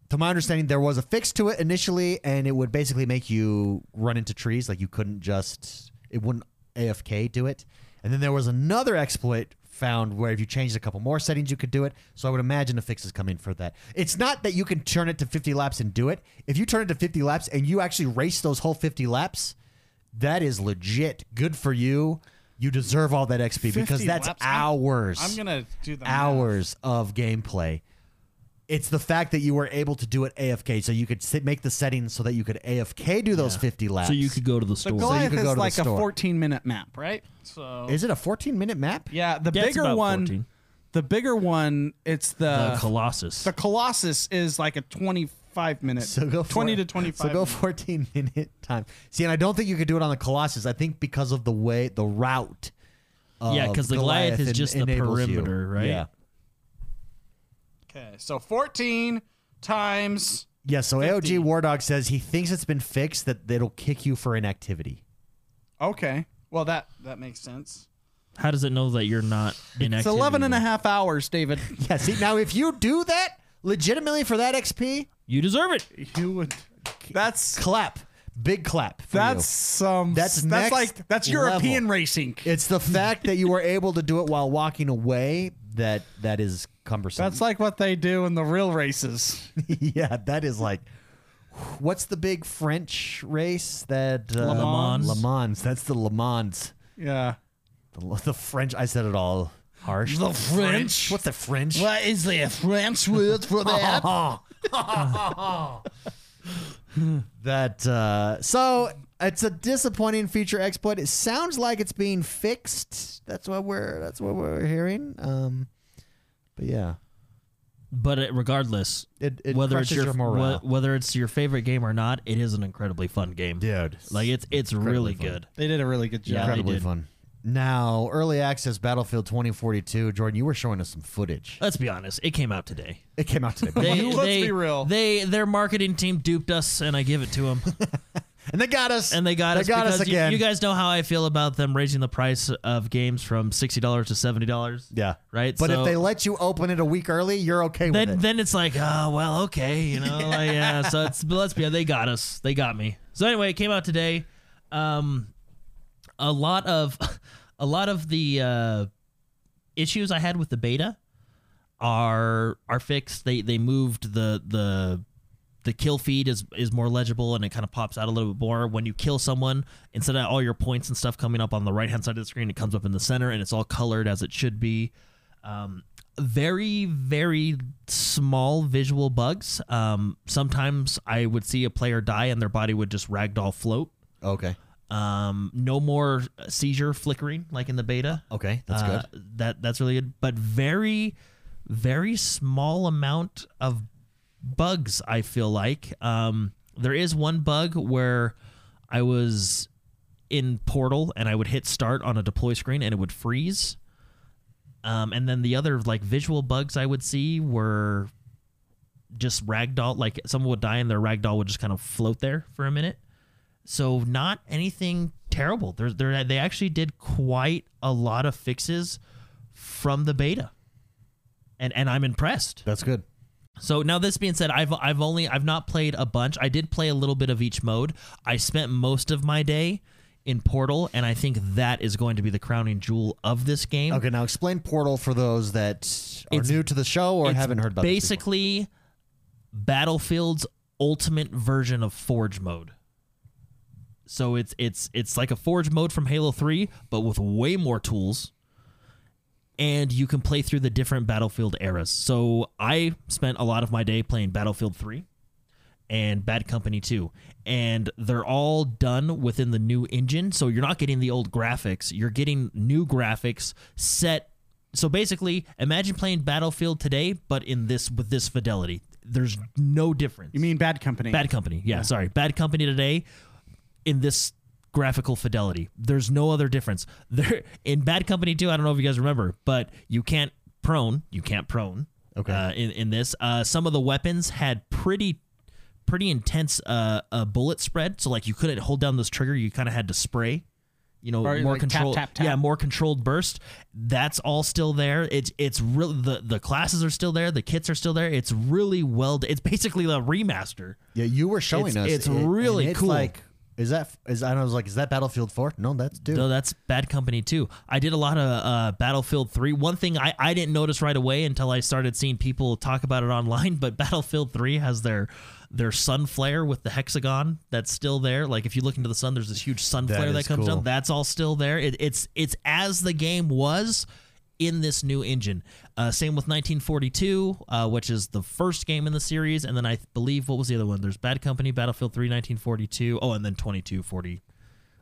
to my understanding, there was a fix to it initially, and it would basically make you run into trees. Like you couldn't just. It wouldn't AFK do it. And then there was another exploit found where if you changed a couple more settings, you could do it. So I would imagine a fix is coming for that. It's not that you can turn it to 50 laps and do it. If you turn it to 50 laps and you actually race those whole 50 laps, that is legit. Good for you. You deserve all that XP because that's laps? I'm- hours. I'm gonna do the hours of gameplay. It's the fact that you were able to do it AFK, so you could sit, make the settings so that you could AFK do those 50 laps. So you could go to the The store. Goliath could go to is the like a store. 14 minute map, right? So Is it a 14 minute map? yeah, the Yeah, it's bigger about one, 14. the bigger one, it's the the Colossus. the Colossus is like a 25 minute, So go 20 for, to 25. So go minute. 14 14 minute time. See, and I don't think you could do it on the Colossus. I think because of the way the route. Yeah, because the Goliath is en- just the enables you. perimeter, right? Yeah. Okay, so 14 times. Yeah. So 50. AOG War Dog says he thinks it's been fixed that it'll kick you for inactivity. Okay, well that that makes sense. How does it know that you're not in It's activity 11 and a half hours, David. Yeah. See, now if you do that legitimately for that XP, You deserve it. You would. That's clap, big clap. For that's you. some. That's that's like that's level. European racing. It's the fact that you were able to do it while walking away that that is cumbersome. That's like what they do in the real races. yeah, that is like. What's the big French race that uh, Le Mans. Le Mans. That's the Le Mans. Yeah. The, the French. I said it all harsh. The French? What's the French? What is the French word for that? that uh, so it's a disappointing feature exploit. It sounds like it's being fixed. That's what we're that's what we're hearing. Um, but yeah, But it, regardless, it, it whether it's crushes your, morale. wh- whether it's your favorite game or not, it is an incredibly fun game. dude. Like it's it's really fun. good. They did a really good job. they incredibly fun. Now, early access Battlefield 2042. Jordan, you were showing us some footage. Let's be honest, it came out today. It came out today, They, Let's they- be real. They their marketing team duped us, and I give it to them. and they got us. and they got they us got because us you- again. You, guys know how I feel about them raising the price of games from sixty dollars to seventy dollars. yeah, Right, But so- if they let you open it a week early, you're okay with Then it. then it's like, oh well, okay, you know, like, yeah. So it's but let's be they got us, they got me. So anyway, it came out today. Um, a lot of a lot of the uh, issues I had with the beta are are fixed. They they moved the the the kill feed is is more legible and it kind of pops out a little bit more. When you kill someone instead of all your points and stuff coming up on the right hand side of the screen it comes up in the center and it's all colored as it should be. Um, very very small visual bugs. Um, sometimes i would see a player die and their body would just ragdoll float. Okay, um, no more seizure flickering like in the beta. Okay, that's uh, good. That that's really good, but very, very small amount of bugs. I feel like um, there is one bug where I was in Portal and I would hit start on a deploy screen and it would freeze. Um, and then the other like visual bugs I would see were just ragdoll like someone would die and their ragdoll would just kind of float there for a minute. So not anything terrible. They're, they're, they actually did quite a lot of fixes from the beta, and and I'm impressed. That's good. So now this being said, I've I've only I've not played a bunch. I did play a little bit of each mode. I spent most of my day in Portal, and I think that is going to be the crowning jewel of this game. Okay, now explain Portal for those that are It's- new to the show or haven't heard about basically Battlefield's ultimate version of Forge mode. So it's it's it's like a Forge mode from Halo 3, but with way more tools. And you can play through the different Battlefield eras. So I spent a lot of my day playing Battlefield 3 and Bad Company 2. And they're all done within the new engine. So you're not getting the old graphics. You're getting new graphics set. So basically, imagine playing Battlefield today, but in this with this fidelity. There's no difference. You mean Bad Company? Bad Company. Yeah, sorry. Bad Company today in this graphical fidelity. There's no other difference. There in Bad Company 2, I don't know if you guys remember, but you can't prone, you can't prone. Okay. Uh, in in this, uh, some of the weapons had pretty pretty intense uh, uh bullet spread, so like you couldn't hold down this trigger, you kind of had to spray. You know, Or more like tap, control. tap, tap. Yeah, more controlled burst. That's all still there. It's it's really the the classes are still there. The kits are still there. It's really well. It's basically a remaster. Yeah, you were showing It's- us. it's it, and really it's cool. Like, is that is I was like, is that Battlefield Four? No, that's two. No, that's Bad Company too. I did a lot of uh, Battlefield 3. One thing I, I didn't notice right away until I started seeing people talk about it online, but Battlefield 3 has their their sun flare with the hexagon that's still there. Like if you look into the sun, there's this huge sun That flare that comes cool. down. That's all still there. It, it's it's as the game was in this new engine. Uh, same with 1942, uh, which is the first game in the series, and then I believe what was the other one? There's Bad Company, Battlefield 3, 1942. Oh, and then 2240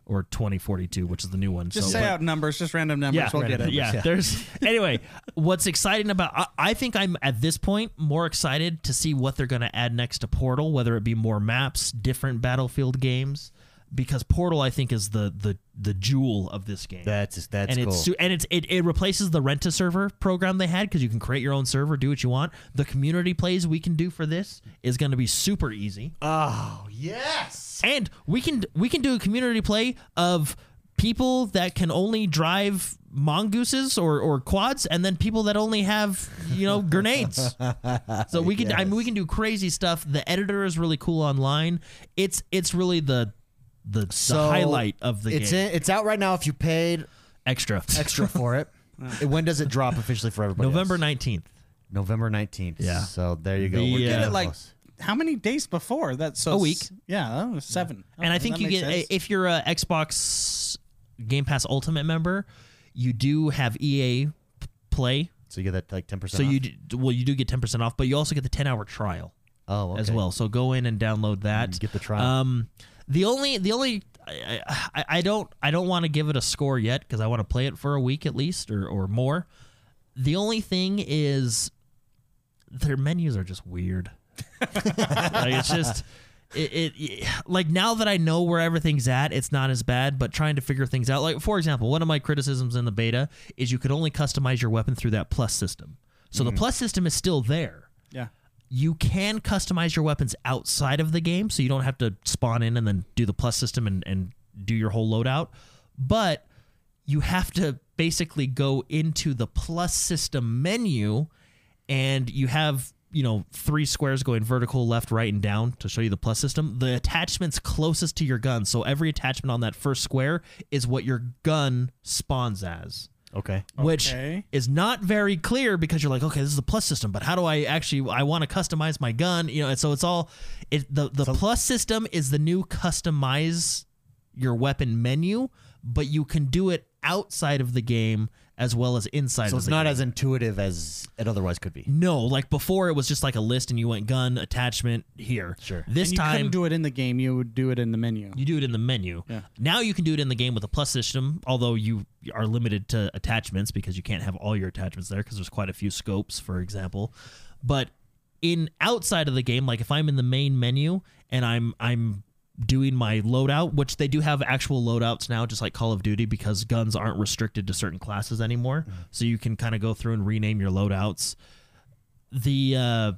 or 2042, which is the new one. Just so, say but- out numbers, just random numbers. yeah, we'll get it. yeah, Yeah. There's anyway. What's exciting about I, I think I'm at this point more excited to see what they're going to add next to Portal, whether it be more maps, different Battlefield games, because Portal I think is the the the jewel of this game. That's that's and cool. it's su- and it's it, it replaces the rent a server program they had because you can create your own server, do what you want. The community plays we can do for this is going to be super easy oh yes. and we can we can do a community play of people that can only drive mongooses or, or quads and then people that only have you know grenades so we can i mean we can do crazy stuff the editor is really cool online it's it's really the the, So, the highlight of the it's game in, it's out right now. If you paid extra extra for it, when does it drop officially for everybody? november 19th November nineteenth. Yeah. So there you go. The, We're uh, It, like close. how many days before? That's so A week. s- Yeah, oh, seven. and I think you get sense. if you're a Xbox Game Pass Ultimate member, you do have EA Play. So you get that like ten percent. So you do, well, you do get ten percent off, but you also get the ten hour trial oh okay. as well. So go in and download that. Mm, get the trial. Um, the only the only I, I, I don't I don't want to give it a score yet because I want to play it for a week at least or or more. The only thing is their menus are just weird. like it's just it, it like now that I know where everything's at, it's not as bad. But trying to figure things out, like for example, one of my criticisms in the beta is you could only customize your weapon through that plus system. So the mm. plus system is still there. yeah. You can customize your weapons outside of the game, so you don't have to spawn in and then do the plus system and, and do your whole loadout. But you have to basically go into the plus system menu and you have you know three squares going vertical left right and down to show you the plus system the attachments closest to your gun so every attachment on that first square is what your gun spawns as okay. which Okay. is not very clear because you're like, okay, this is a plus system, but how do I actually? I want to customize my gun, you know. And so it's all it. The the plus system is the new customize your weapon menu, but you can do it outside of the game as well as inside. So of it's the not game. as intuitive as it otherwise could be. no like before. It was just like a list, and you went gun attachment here. Sure. This and you time couldn't do it in the game. You would do it in the menu. you do it in the menu. Yeah. Now you can do it in the game with a plus system, although you are limited to attachments because you can't have all your attachments there because there's quite a few scopes, for example. But in outside of the game, like if I'm in the main menu and I'm I'm doing my loadout, which they do have actual loadouts now, just like Call of Duty, because guns aren't restricted to certain classes anymore. So you can kind of go through and rename your loadouts. The uh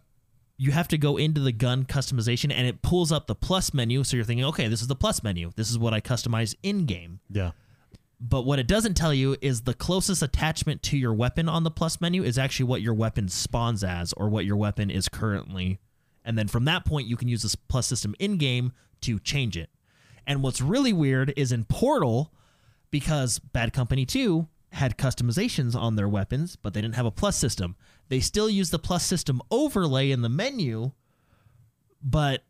you have to go into the gun customization and it pulls up the plus menu. So you're thinking, okay, this is the plus menu. This is what I customize in game. Yeah. But what it doesn't tell you is the closest attachment to your weapon on the plus menu is actually what your weapon spawns as or what your weapon is currently. And then from that point, you can use this plus system in game to change it. And what's really weird is in Portal, because Bad Company 2 had customizations on their weapons, but they didn't have a plus system. They still use the plus system overlay in the menu, but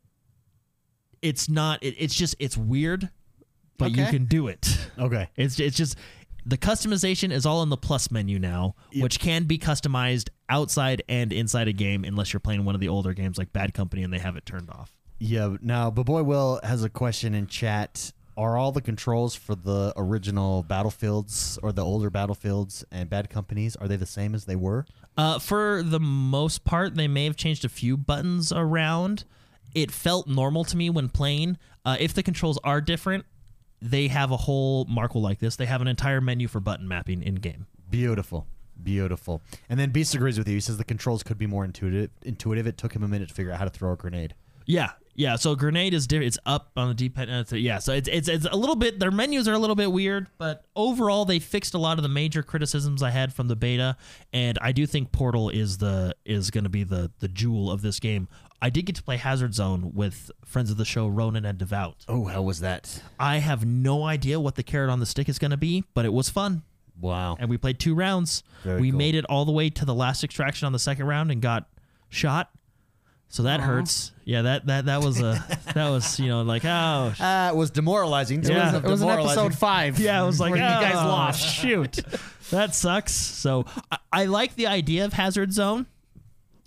it's not, it, it's just, it's weird, but you can do it. Okay. It's it's just the customization is all in the plus menu now, which can be customized outside and inside a game unless you're playing one of the older games like Bad Company and they have it turned off. Yeah. Now, but boy, Will has a question in chat. Are all the controls for the original battlefields or the older battlefields and bad companies are they the same as they were? Uh, for the most part, they may have changed a few buttons around. It felt normal to me when playing. Uh, if the controls are different, they have a whole Markle like this. They have an entire menu for button mapping in game. Beautiful. Beautiful. And then Beast agrees with you. He says the controls could be more intuitive. Intuitive. It took him a minute to figure out how to throw a grenade. Yeah, yeah. So grenade is different. It's up on the D-pad. Uh, and it's- Yeah, so it's, it's it's a little bit. Their menus are a little bit weird, but overall they fixed a lot of the major criticisms I had from the beta, and I do think Portal is the is going to be the the jewel of this game. I did get to play Hazard Zone with friends of the show Ronan and Devout. Oh, how was that? I have no idea what the carrot on the stick is going to be, but it was fun, Wow. and we played two rounds. Very we cool. made it all the way to the last extraction on the second round and got shot. So that hurts. Yeah, that that that was a that was you know like oh Uh, it was demoralizing. It Yeah. was, It was in demoralizing. episode five. yeah, I was like where you guys "Oh, lost. Shoot, that sucks. So I, I like the idea of Hazard Zone,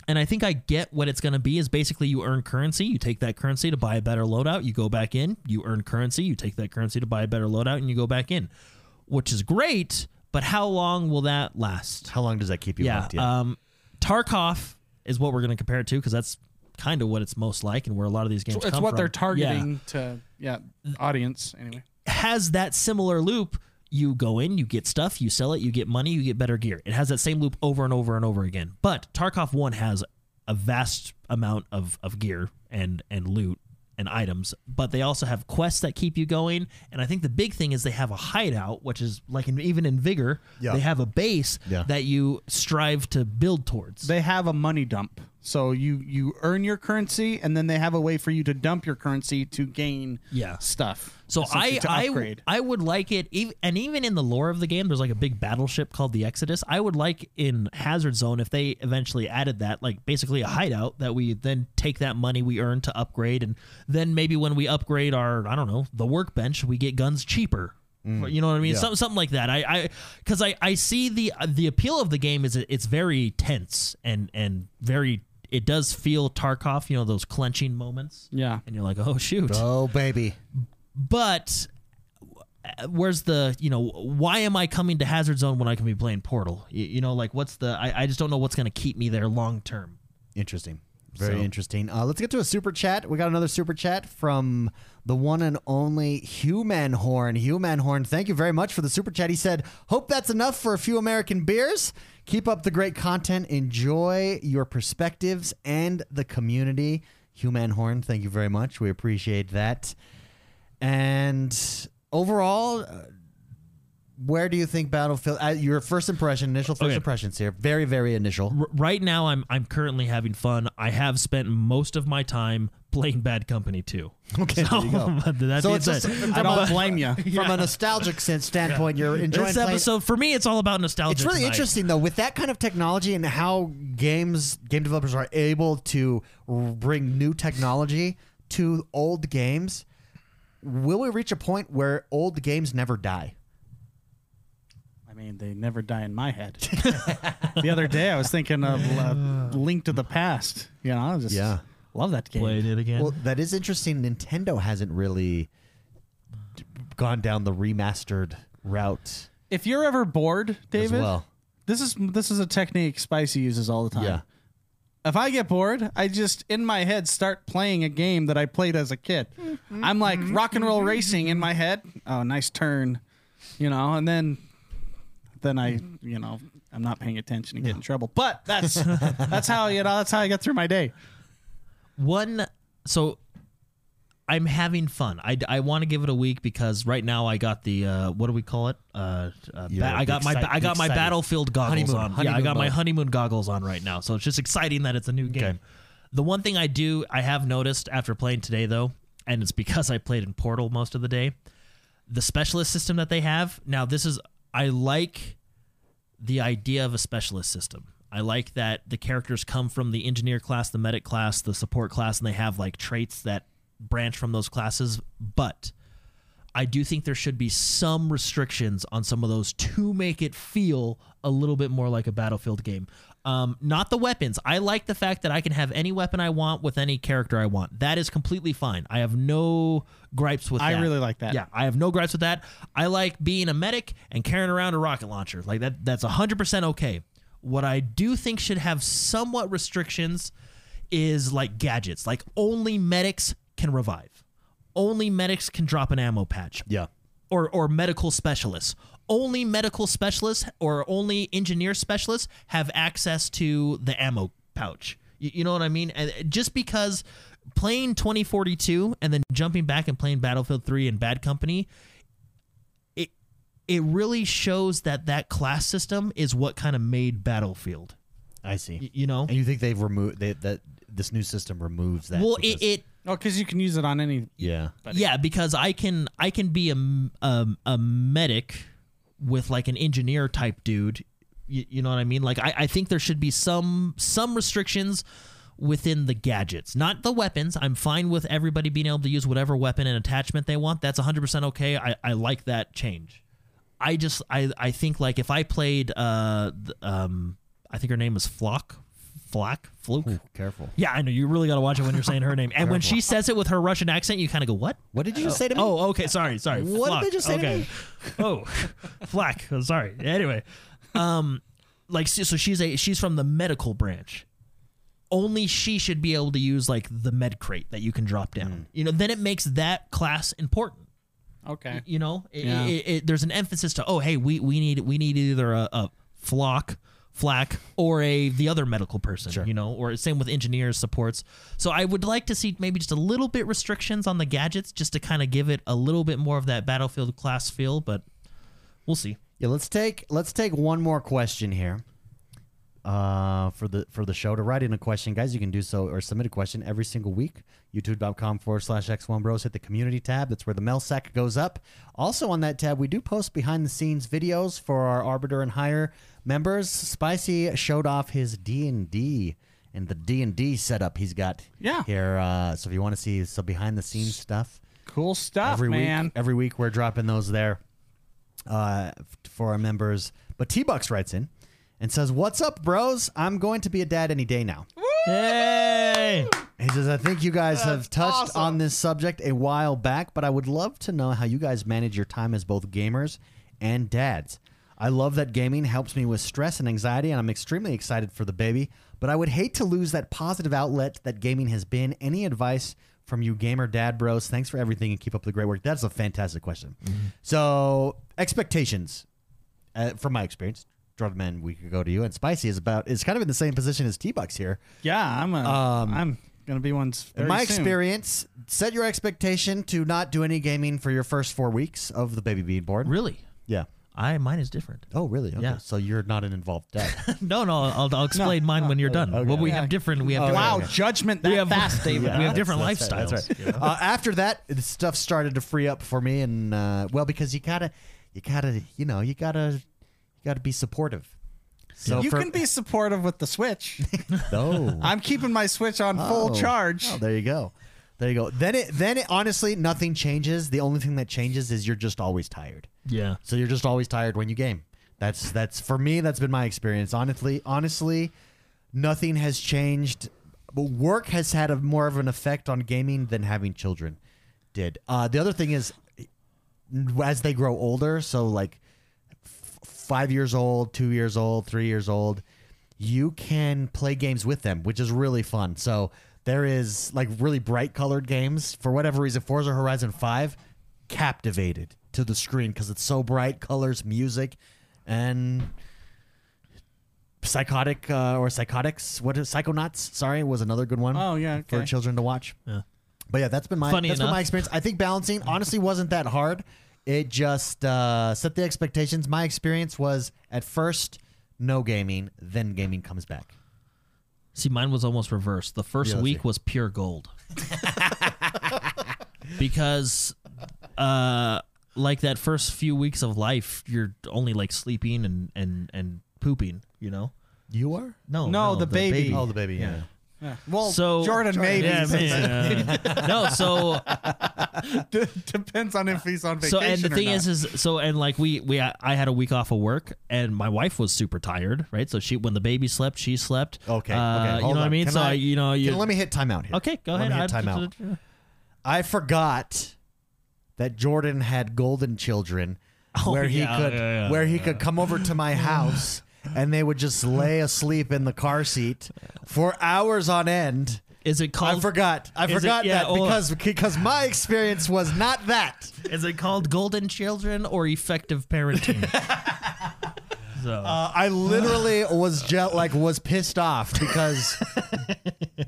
and I think I get what it's going to be. Is basically you earn currency, you take that currency to buy a better loadout, you go back in, you earn currency, you take that currency to buy a better loadout, and you go back in, which is great. But how long will that last? How long does that keep you yeah. hooked? Yeah. Um, Tarkov is what we're going to compare it to because that's kind of what it's most like and where a lot of these games It's come what from. they're Yeah. targeting to yeah audience anyway. has that similar loop. You go in, you get stuff, you sell it, you get money, you get better gear. It has that same loop over and over and over again. But Tarkov 1 has a vast amount of, of gear and, and loot and items, but they also have quests that keep you going. And I think the big thing is they have a hideout, which is like in, even in Vigor, Yeah. they have a base Yeah. that you strive to build towards. They have a money dump. So you you earn your currency and then they have a way for you to dump your currency to gain Yeah. stuff. So I I. I would like it, ev- and even in the lore of the game, there's like a big battleship called the Exodus. I would like in Hazard Zone if they eventually added that, like basically a hideout that we then take that money we earn to upgrade, and then maybe when we upgrade our I don't know the workbench, we get guns cheaper. Mm. You know what I mean? Yeah. Something something like that. I I because I I see the the appeal of the game is it's very tense and and very. It does feel Tarkov, you know, those clenching moments. yeah. And you're like, oh, shoot oh, baby. but uh, where's the you know why am i coming to hazard zone when i can be playing portal you, you know like what's the I, I just don't know what's going to keep me there long term Interesting. Very So- interesting. Uh, let's get to a super chat. We got another super chat from the one and only Human Horn. Human Horn, thank you very much for the super chat. He said, Hope that's enough for a few American beers. Keep up the great content. Enjoy your perspectives and the community. Human Horn, thank you very much. We appreciate that. And overall, uh, where do you think Battlefield? Uh, your first impression, initial first Okay. impressions here, very, very initial. R- right now i'm i'm currently having fun i have spent most of my time playing bad company too Okay, there you go. but that So it's just- I don't blame you. from a nostalgic sense standpoint, you're enjoying this playing. episode for me it's all about nostalgia It's really tonight. interesting though with that kind of technology and how games game developers are able to bring new technology to old games. Will we reach a point where old games never die? I mean, they never die in my head. the other day, I was thinking of uh, Link to the Past. You know, I just Yeah. love that game. played it again Well, that is interesting. Nintendo hasn't really d- gone down the remastered route If you're ever bored, David, well. this is this is a technique Spicy uses all the time. Yeah. If I get bored, I just in my head start playing a game that I played as a kid. I'm like rock and roll racing in my head. Oh, nice turn, you know, and then then I, you know, I'm not paying attention and get in trouble. But that's that's how you know that's how I get through my day. one so i'm having fun i, I want to give it a week because right now i got the uh, what do we call it uh, uh You're ba- i got my excite- i got my excited. battlefield goggles Honeymoon- on yeah i honeymoon got my mode. honeymoon goggles on right now so it's just exciting that it's a new game Okay. the one thing i do i have noticed after playing today though and it's because i played in portal most of the day the specialist system that they have now this is i like the idea of a specialist system. I like that the characters come from the engineer class, the medic class, the support class, and they have like traits that branch from those classes. But I do think there should be some restrictions on some of those to make it feel a little bit more like a battlefield game. Um, not the weapons. I like the fact that I can have any weapon I want with any character I want. That is completely fine. I have no gripes with I that. really like that. Yeah, I have no gripes with that. I like being a medic and carrying around a rocket launcher. Like that that's 100% okay. What I do think should have somewhat restrictions is like gadgets. Like only medics can revive. Only medics can drop an ammo patch Yeah. or or medical specialists. Only medical specialists or only engineer specialists have access to the ammo pouch. You, you know what I mean? And just because playing 2042 and then jumping back and playing Battlefield 3 and Bad Company, it it really shows that that class system is what kind of made Battlefield. I see. Y- you know? And you think they've removed they, that this new system removes that? Well, it, because- it Oh, because you can use it on any. yeah. Yeah, because I can I can be a a medic with like an engineer type dude. You, you know what I mean? Like I, I think there should be some some restrictions within the gadgets, not the weapons. I'm fine with everybody being able to use whatever weapon and attachment they want. That's 100% okay. I, I like that change. I just I I think like if I played uh um I think her name is Flock Flack Fluke. Ooh, careful. Yeah, I know. You really got to watch it when you're saying her name. And when she says it with her Russian accent, you kind of go, "What?" What did you just say to me? Oh, okay. Sorry, sorry. What did Flock. they just say to okay. me? oh, flack. Oh, sorry. Anyway, um, like so so she's a she's from the medical branch. Only she should be able to use like the med crate that you can drop down. Hmm. You know, then it makes that class important. Okay. You know, It- Yeah. it- it- there's an emphasis to oh hey we we need we need either a, a flock flack or a the other medical person Sure. you know or same with engineers supports so i would like to see maybe just a little bit restrictions on the gadgets just to kind of give it a little bit more of that battlefield class feel but we'll see Yeah, let's take let's take one more question here. Uh, for the for the show to write in a question, guys, you can do so or submit a question every single week. YouTube.com forward slash X1 Bros. Hit the community tab. That's where the mail sack goes up. Also on that tab, we do post behind the scenes videos for our Arbiter and Higher members. Spicy showed off his D and D and the D and D setup he's got Yeah. here. Uh, so if you want to see some behind the scenes stuff, Cool stuff, every man. week. Every week we're dropping those there uh, for our members. But T Bucks writes in and says, "What's up, bros? I'm going to be a dad any day now." Yay! He says, "I think you guys have touched awesome. on this subject a while back, but I would love to know how you guys manage your time as both gamers and dads." I love that gaming helps me with stress and anxiety, and I'm extremely excited for the baby. But I would hate to lose that positive outlet that gaming has been. Any advice from you, gamer dad bros? Thanks for everything and keep up the great work. That's a fantastic question. So, expectations, uh, from my experience, Drudman, we could go to you, and Spicy is about is kind of in the same position as T Bucks here. Yeah, I'm a. Um, am gonna be one. In my experience, set your expectation to not do any gaming for your first four weeks of the baby bead board. really Yeah. I mine is different Oh, really? Okay. Yeah. So you're not an involved dad. no no i'll, I'll explain mine when you're done Okay. well we Yeah. have different we have Oh, different, Wow, Okay. judgment that We have- fast, David. we have different That's right, lifestyles that's right. you know? uh, after that, the stuff started to free up for me, and uh, well, because you gotta, you gotta, you know, you gotta, you gotta be supportive. So you for, can be supportive with the Switch. no. I'm keeping my Switch on full Oh. charge. Oh, there you go. There you go. Then it, then it, honestly, nothing changes. The only thing that changes is you're just always tired. yeah So you're just always tired when you game. That's that's for me. That's been my experience. Honestly, honestly, nothing has changed. But work has had a more of an effect on gaming than having children did. Uh, the other thing is, as they grow older, so like f- five years old, two years old, three years old, you can play games with them, which is really fun. So there is like really bright colored games for whatever reason. Forza Horizon Five captivated to the screen because it's so bright, colors, music, and psychotic uh, or psychotics. What is psychonauts? Sorry, was another good one. Oh, yeah, for children to watch. Yeah. But yeah, that's been my Funny that's been my experience. I think balancing honestly wasn't that hard. It just uh, set the expectations. My experience was at first no gaming, then gaming comes back. See, mine was almost reversed. The first Yeah, week see. was pure gold. because uh like that first few weeks of life, you're only like sleeping and and and pooping, you know? You are? No, No, the baby. Oh, the baby. Yeah. Yeah. Well, So Jordan, maybe. Yeah, maybe, uh, no, so Depends on if he's on vacation. so and the or thing not. is is so and like we we I had a week off of work and my wife was super tired, right? So she when the baby slept, she slept. Okay. Uh, okay. you hold know what I mean? Can so I, you know you can- let me hit timeout here. Okay, go Let ahead. me hit I- timeout. I forgot that Jordan had golden children Oh, where he yeah, could yeah, yeah, where he could come over to my house and they would just lay asleep in the car seat for hours on end. Is it called I forgot. I Is it- forgot yeah, that because because my experience was not that. Is it called golden children or effective parenting? so Uh, I literally was just like was pissed off because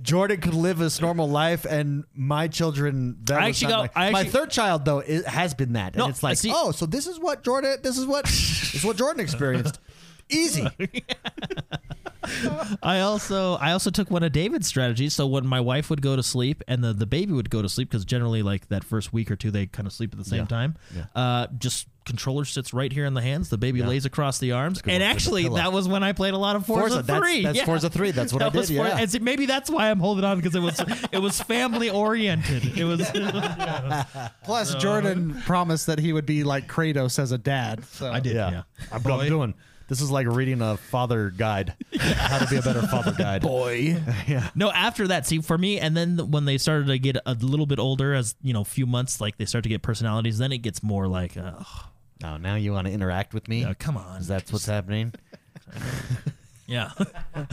Jordan could live his normal life and my children. That I actually got- like- I my actually- third child though it has been that, No, and it's like, see- oh, so this is what Jordan, this is what, this is what Jordan experienced. Easy. I also I also took one of David's strategies. So when my wife would go to sleep and the, the baby would go to sleep, because generally like that first week or two they kind of sleep at the same Yeah. time. Yeah. Uh, just controller sits right here in the hands. The baby lays across the arms, good and one. With the actually pillow. that was when I played a lot of Forza, Forza, that's- Three. that's Yeah. Forza 3. That's what I That was did, Forza- yeah. and see, maybe that's why I'm holding on because it was it was family oriented. It was. Plus, Jordan promised that he would be like Kratos as a dad. So I did. Yeah, Yeah. I'm, I'm doing. This is like reading a father guide. How to be a better father guide. Boy, Yeah. No, after that, see for me, and then when they started to get a little bit older, as you know, a few months, like they start to get personalities, then it gets more like, uh, Oh, now you want to interact with me? uh, come on, Is that what's happening? yeah.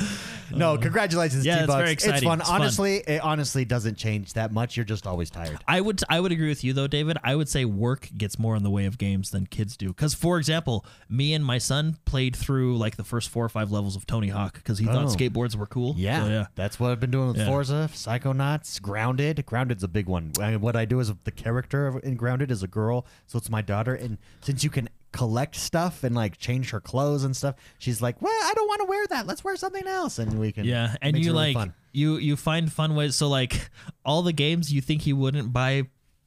No, congratulations, Yeah, it's T-Bucks. very exciting. fun. It's fun. honestly, it honestly doesn't change that much. You're just always tired. I would I would agree with you though, David. I would say work gets more in the way of games than kids do. Because for example, me and my son played through like the first four or five levels of Tony Hawk because he thought Oh. skateboards were cool. Yeah, So, yeah. that's what I've been doing with Yeah. Forza, Psychonauts, Grounded. Grounded's a big one. I what I do is the character of- in Grounded is a girl, so it's my daughter. And since you can collect stuff and like change her clothes and stuff, she's like, "Well, I don't want to wear that. Let's wear something else." And we can. Yeah, and you really like fun. you you find fun ways. So like all the games you think you wouldn't buy,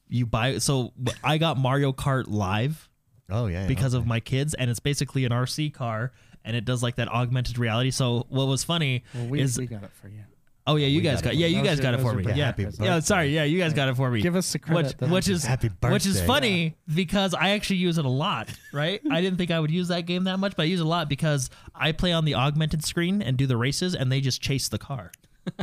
you buy. So I got Mario Kart Live Oh yeah, yeah, because okay. of my kids, and it's basically an RC car, and it does like that augmented reality. So what was funny well, we, is we got it for you. Oh yeah, you We guys got got, it. yeah, you That was guys your- got it that was for me. birthday Yeah, Happy yeah. birthday. Sorry, yeah, you guys got it for me. Give us the credit. which, which is Happy which is birthday. funny because I actually use it a lot, right? I didn't think I would use that game that much, but I use it a lot because I play on the augmented screen and do the races, and they just chase the car.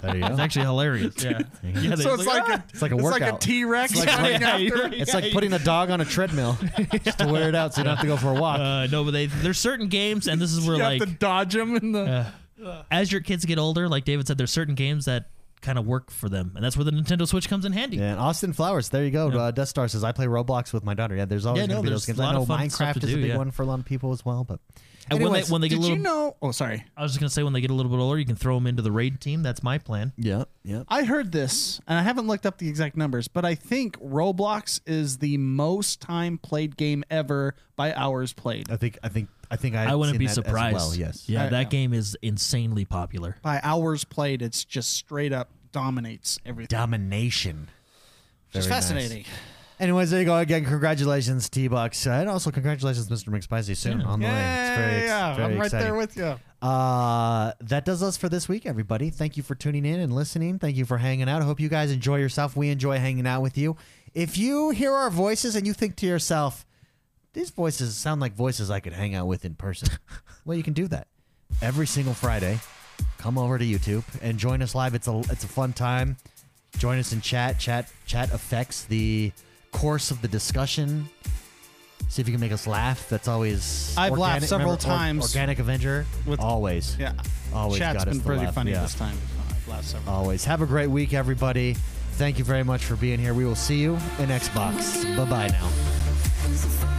There you It's go. actually hilarious. Yeah, yeah they- so it's like, ah! a It's like a it's like a workout. T Rex like running Yeah, yeah, after. yeah. It's like putting a dog on a treadmill just to wear it out, so you don't have to go for a walk. Uh, no, but they there's certain games, and this is where You like have to dodge him in the. Uh, as your kids get older, like David said, there's certain games that kind of work for them, and that's where the Nintendo Switch comes in handy. Yeah, and Austin Flowers. There you go. Yeah. Uh, Death Star says I play Roblox with my daughter. Yeah, there's always Yeah, going to no, be there's those games. a I lot know of fun stuff Minecraft to is a do, big yeah. one for a lot of people as well. But And when they Anyways, when they get Did a little, you know? Oh, sorry. I was just gonna say when they get a little bit older, you can throw them into the raid team. That's my plan. yeah, yeah. I heard this, and I haven't looked up the exact numbers, but I think Roblox is the most time played game ever by hours played. I think I think I think I I wouldn't seen be that as surprised. well, yes. Yeah, I- that yeah. game is insanely popular. By hours played, it's just straight up dominates everything. Domination. Just Very nice. fascinating. Anyways, there you go again. Congratulations, T Bucks, uh, and also congratulations, Mr. McSpicy, soon Yeah. on the way. It's very, ex- yeah, very I'm right exciting. there with you. Uh, that does us for this week, everybody. Thank you for tuning in and listening. Thank you for hanging out. I hope you guys enjoy yourself. We enjoy hanging out with you. If you hear our voices and you think to yourself, these voices sound like voices I could hang out with in person, well, you can do that every single Friday. Come over to YouTube and join us live. It's a it's a fun time. Join us in chat. Chat chat affects the course of the discussion. See if you can make us laugh. That's always I've laughed several remember, or- times organic Avenger, with- always. Yeah. Always Chat's got us been to pretty laugh, funny yeah. this time. I've laughed several. Always. Have a great week, everybody. Thank you very much for being here. We will see you in Xbox. Bye bye now. It's a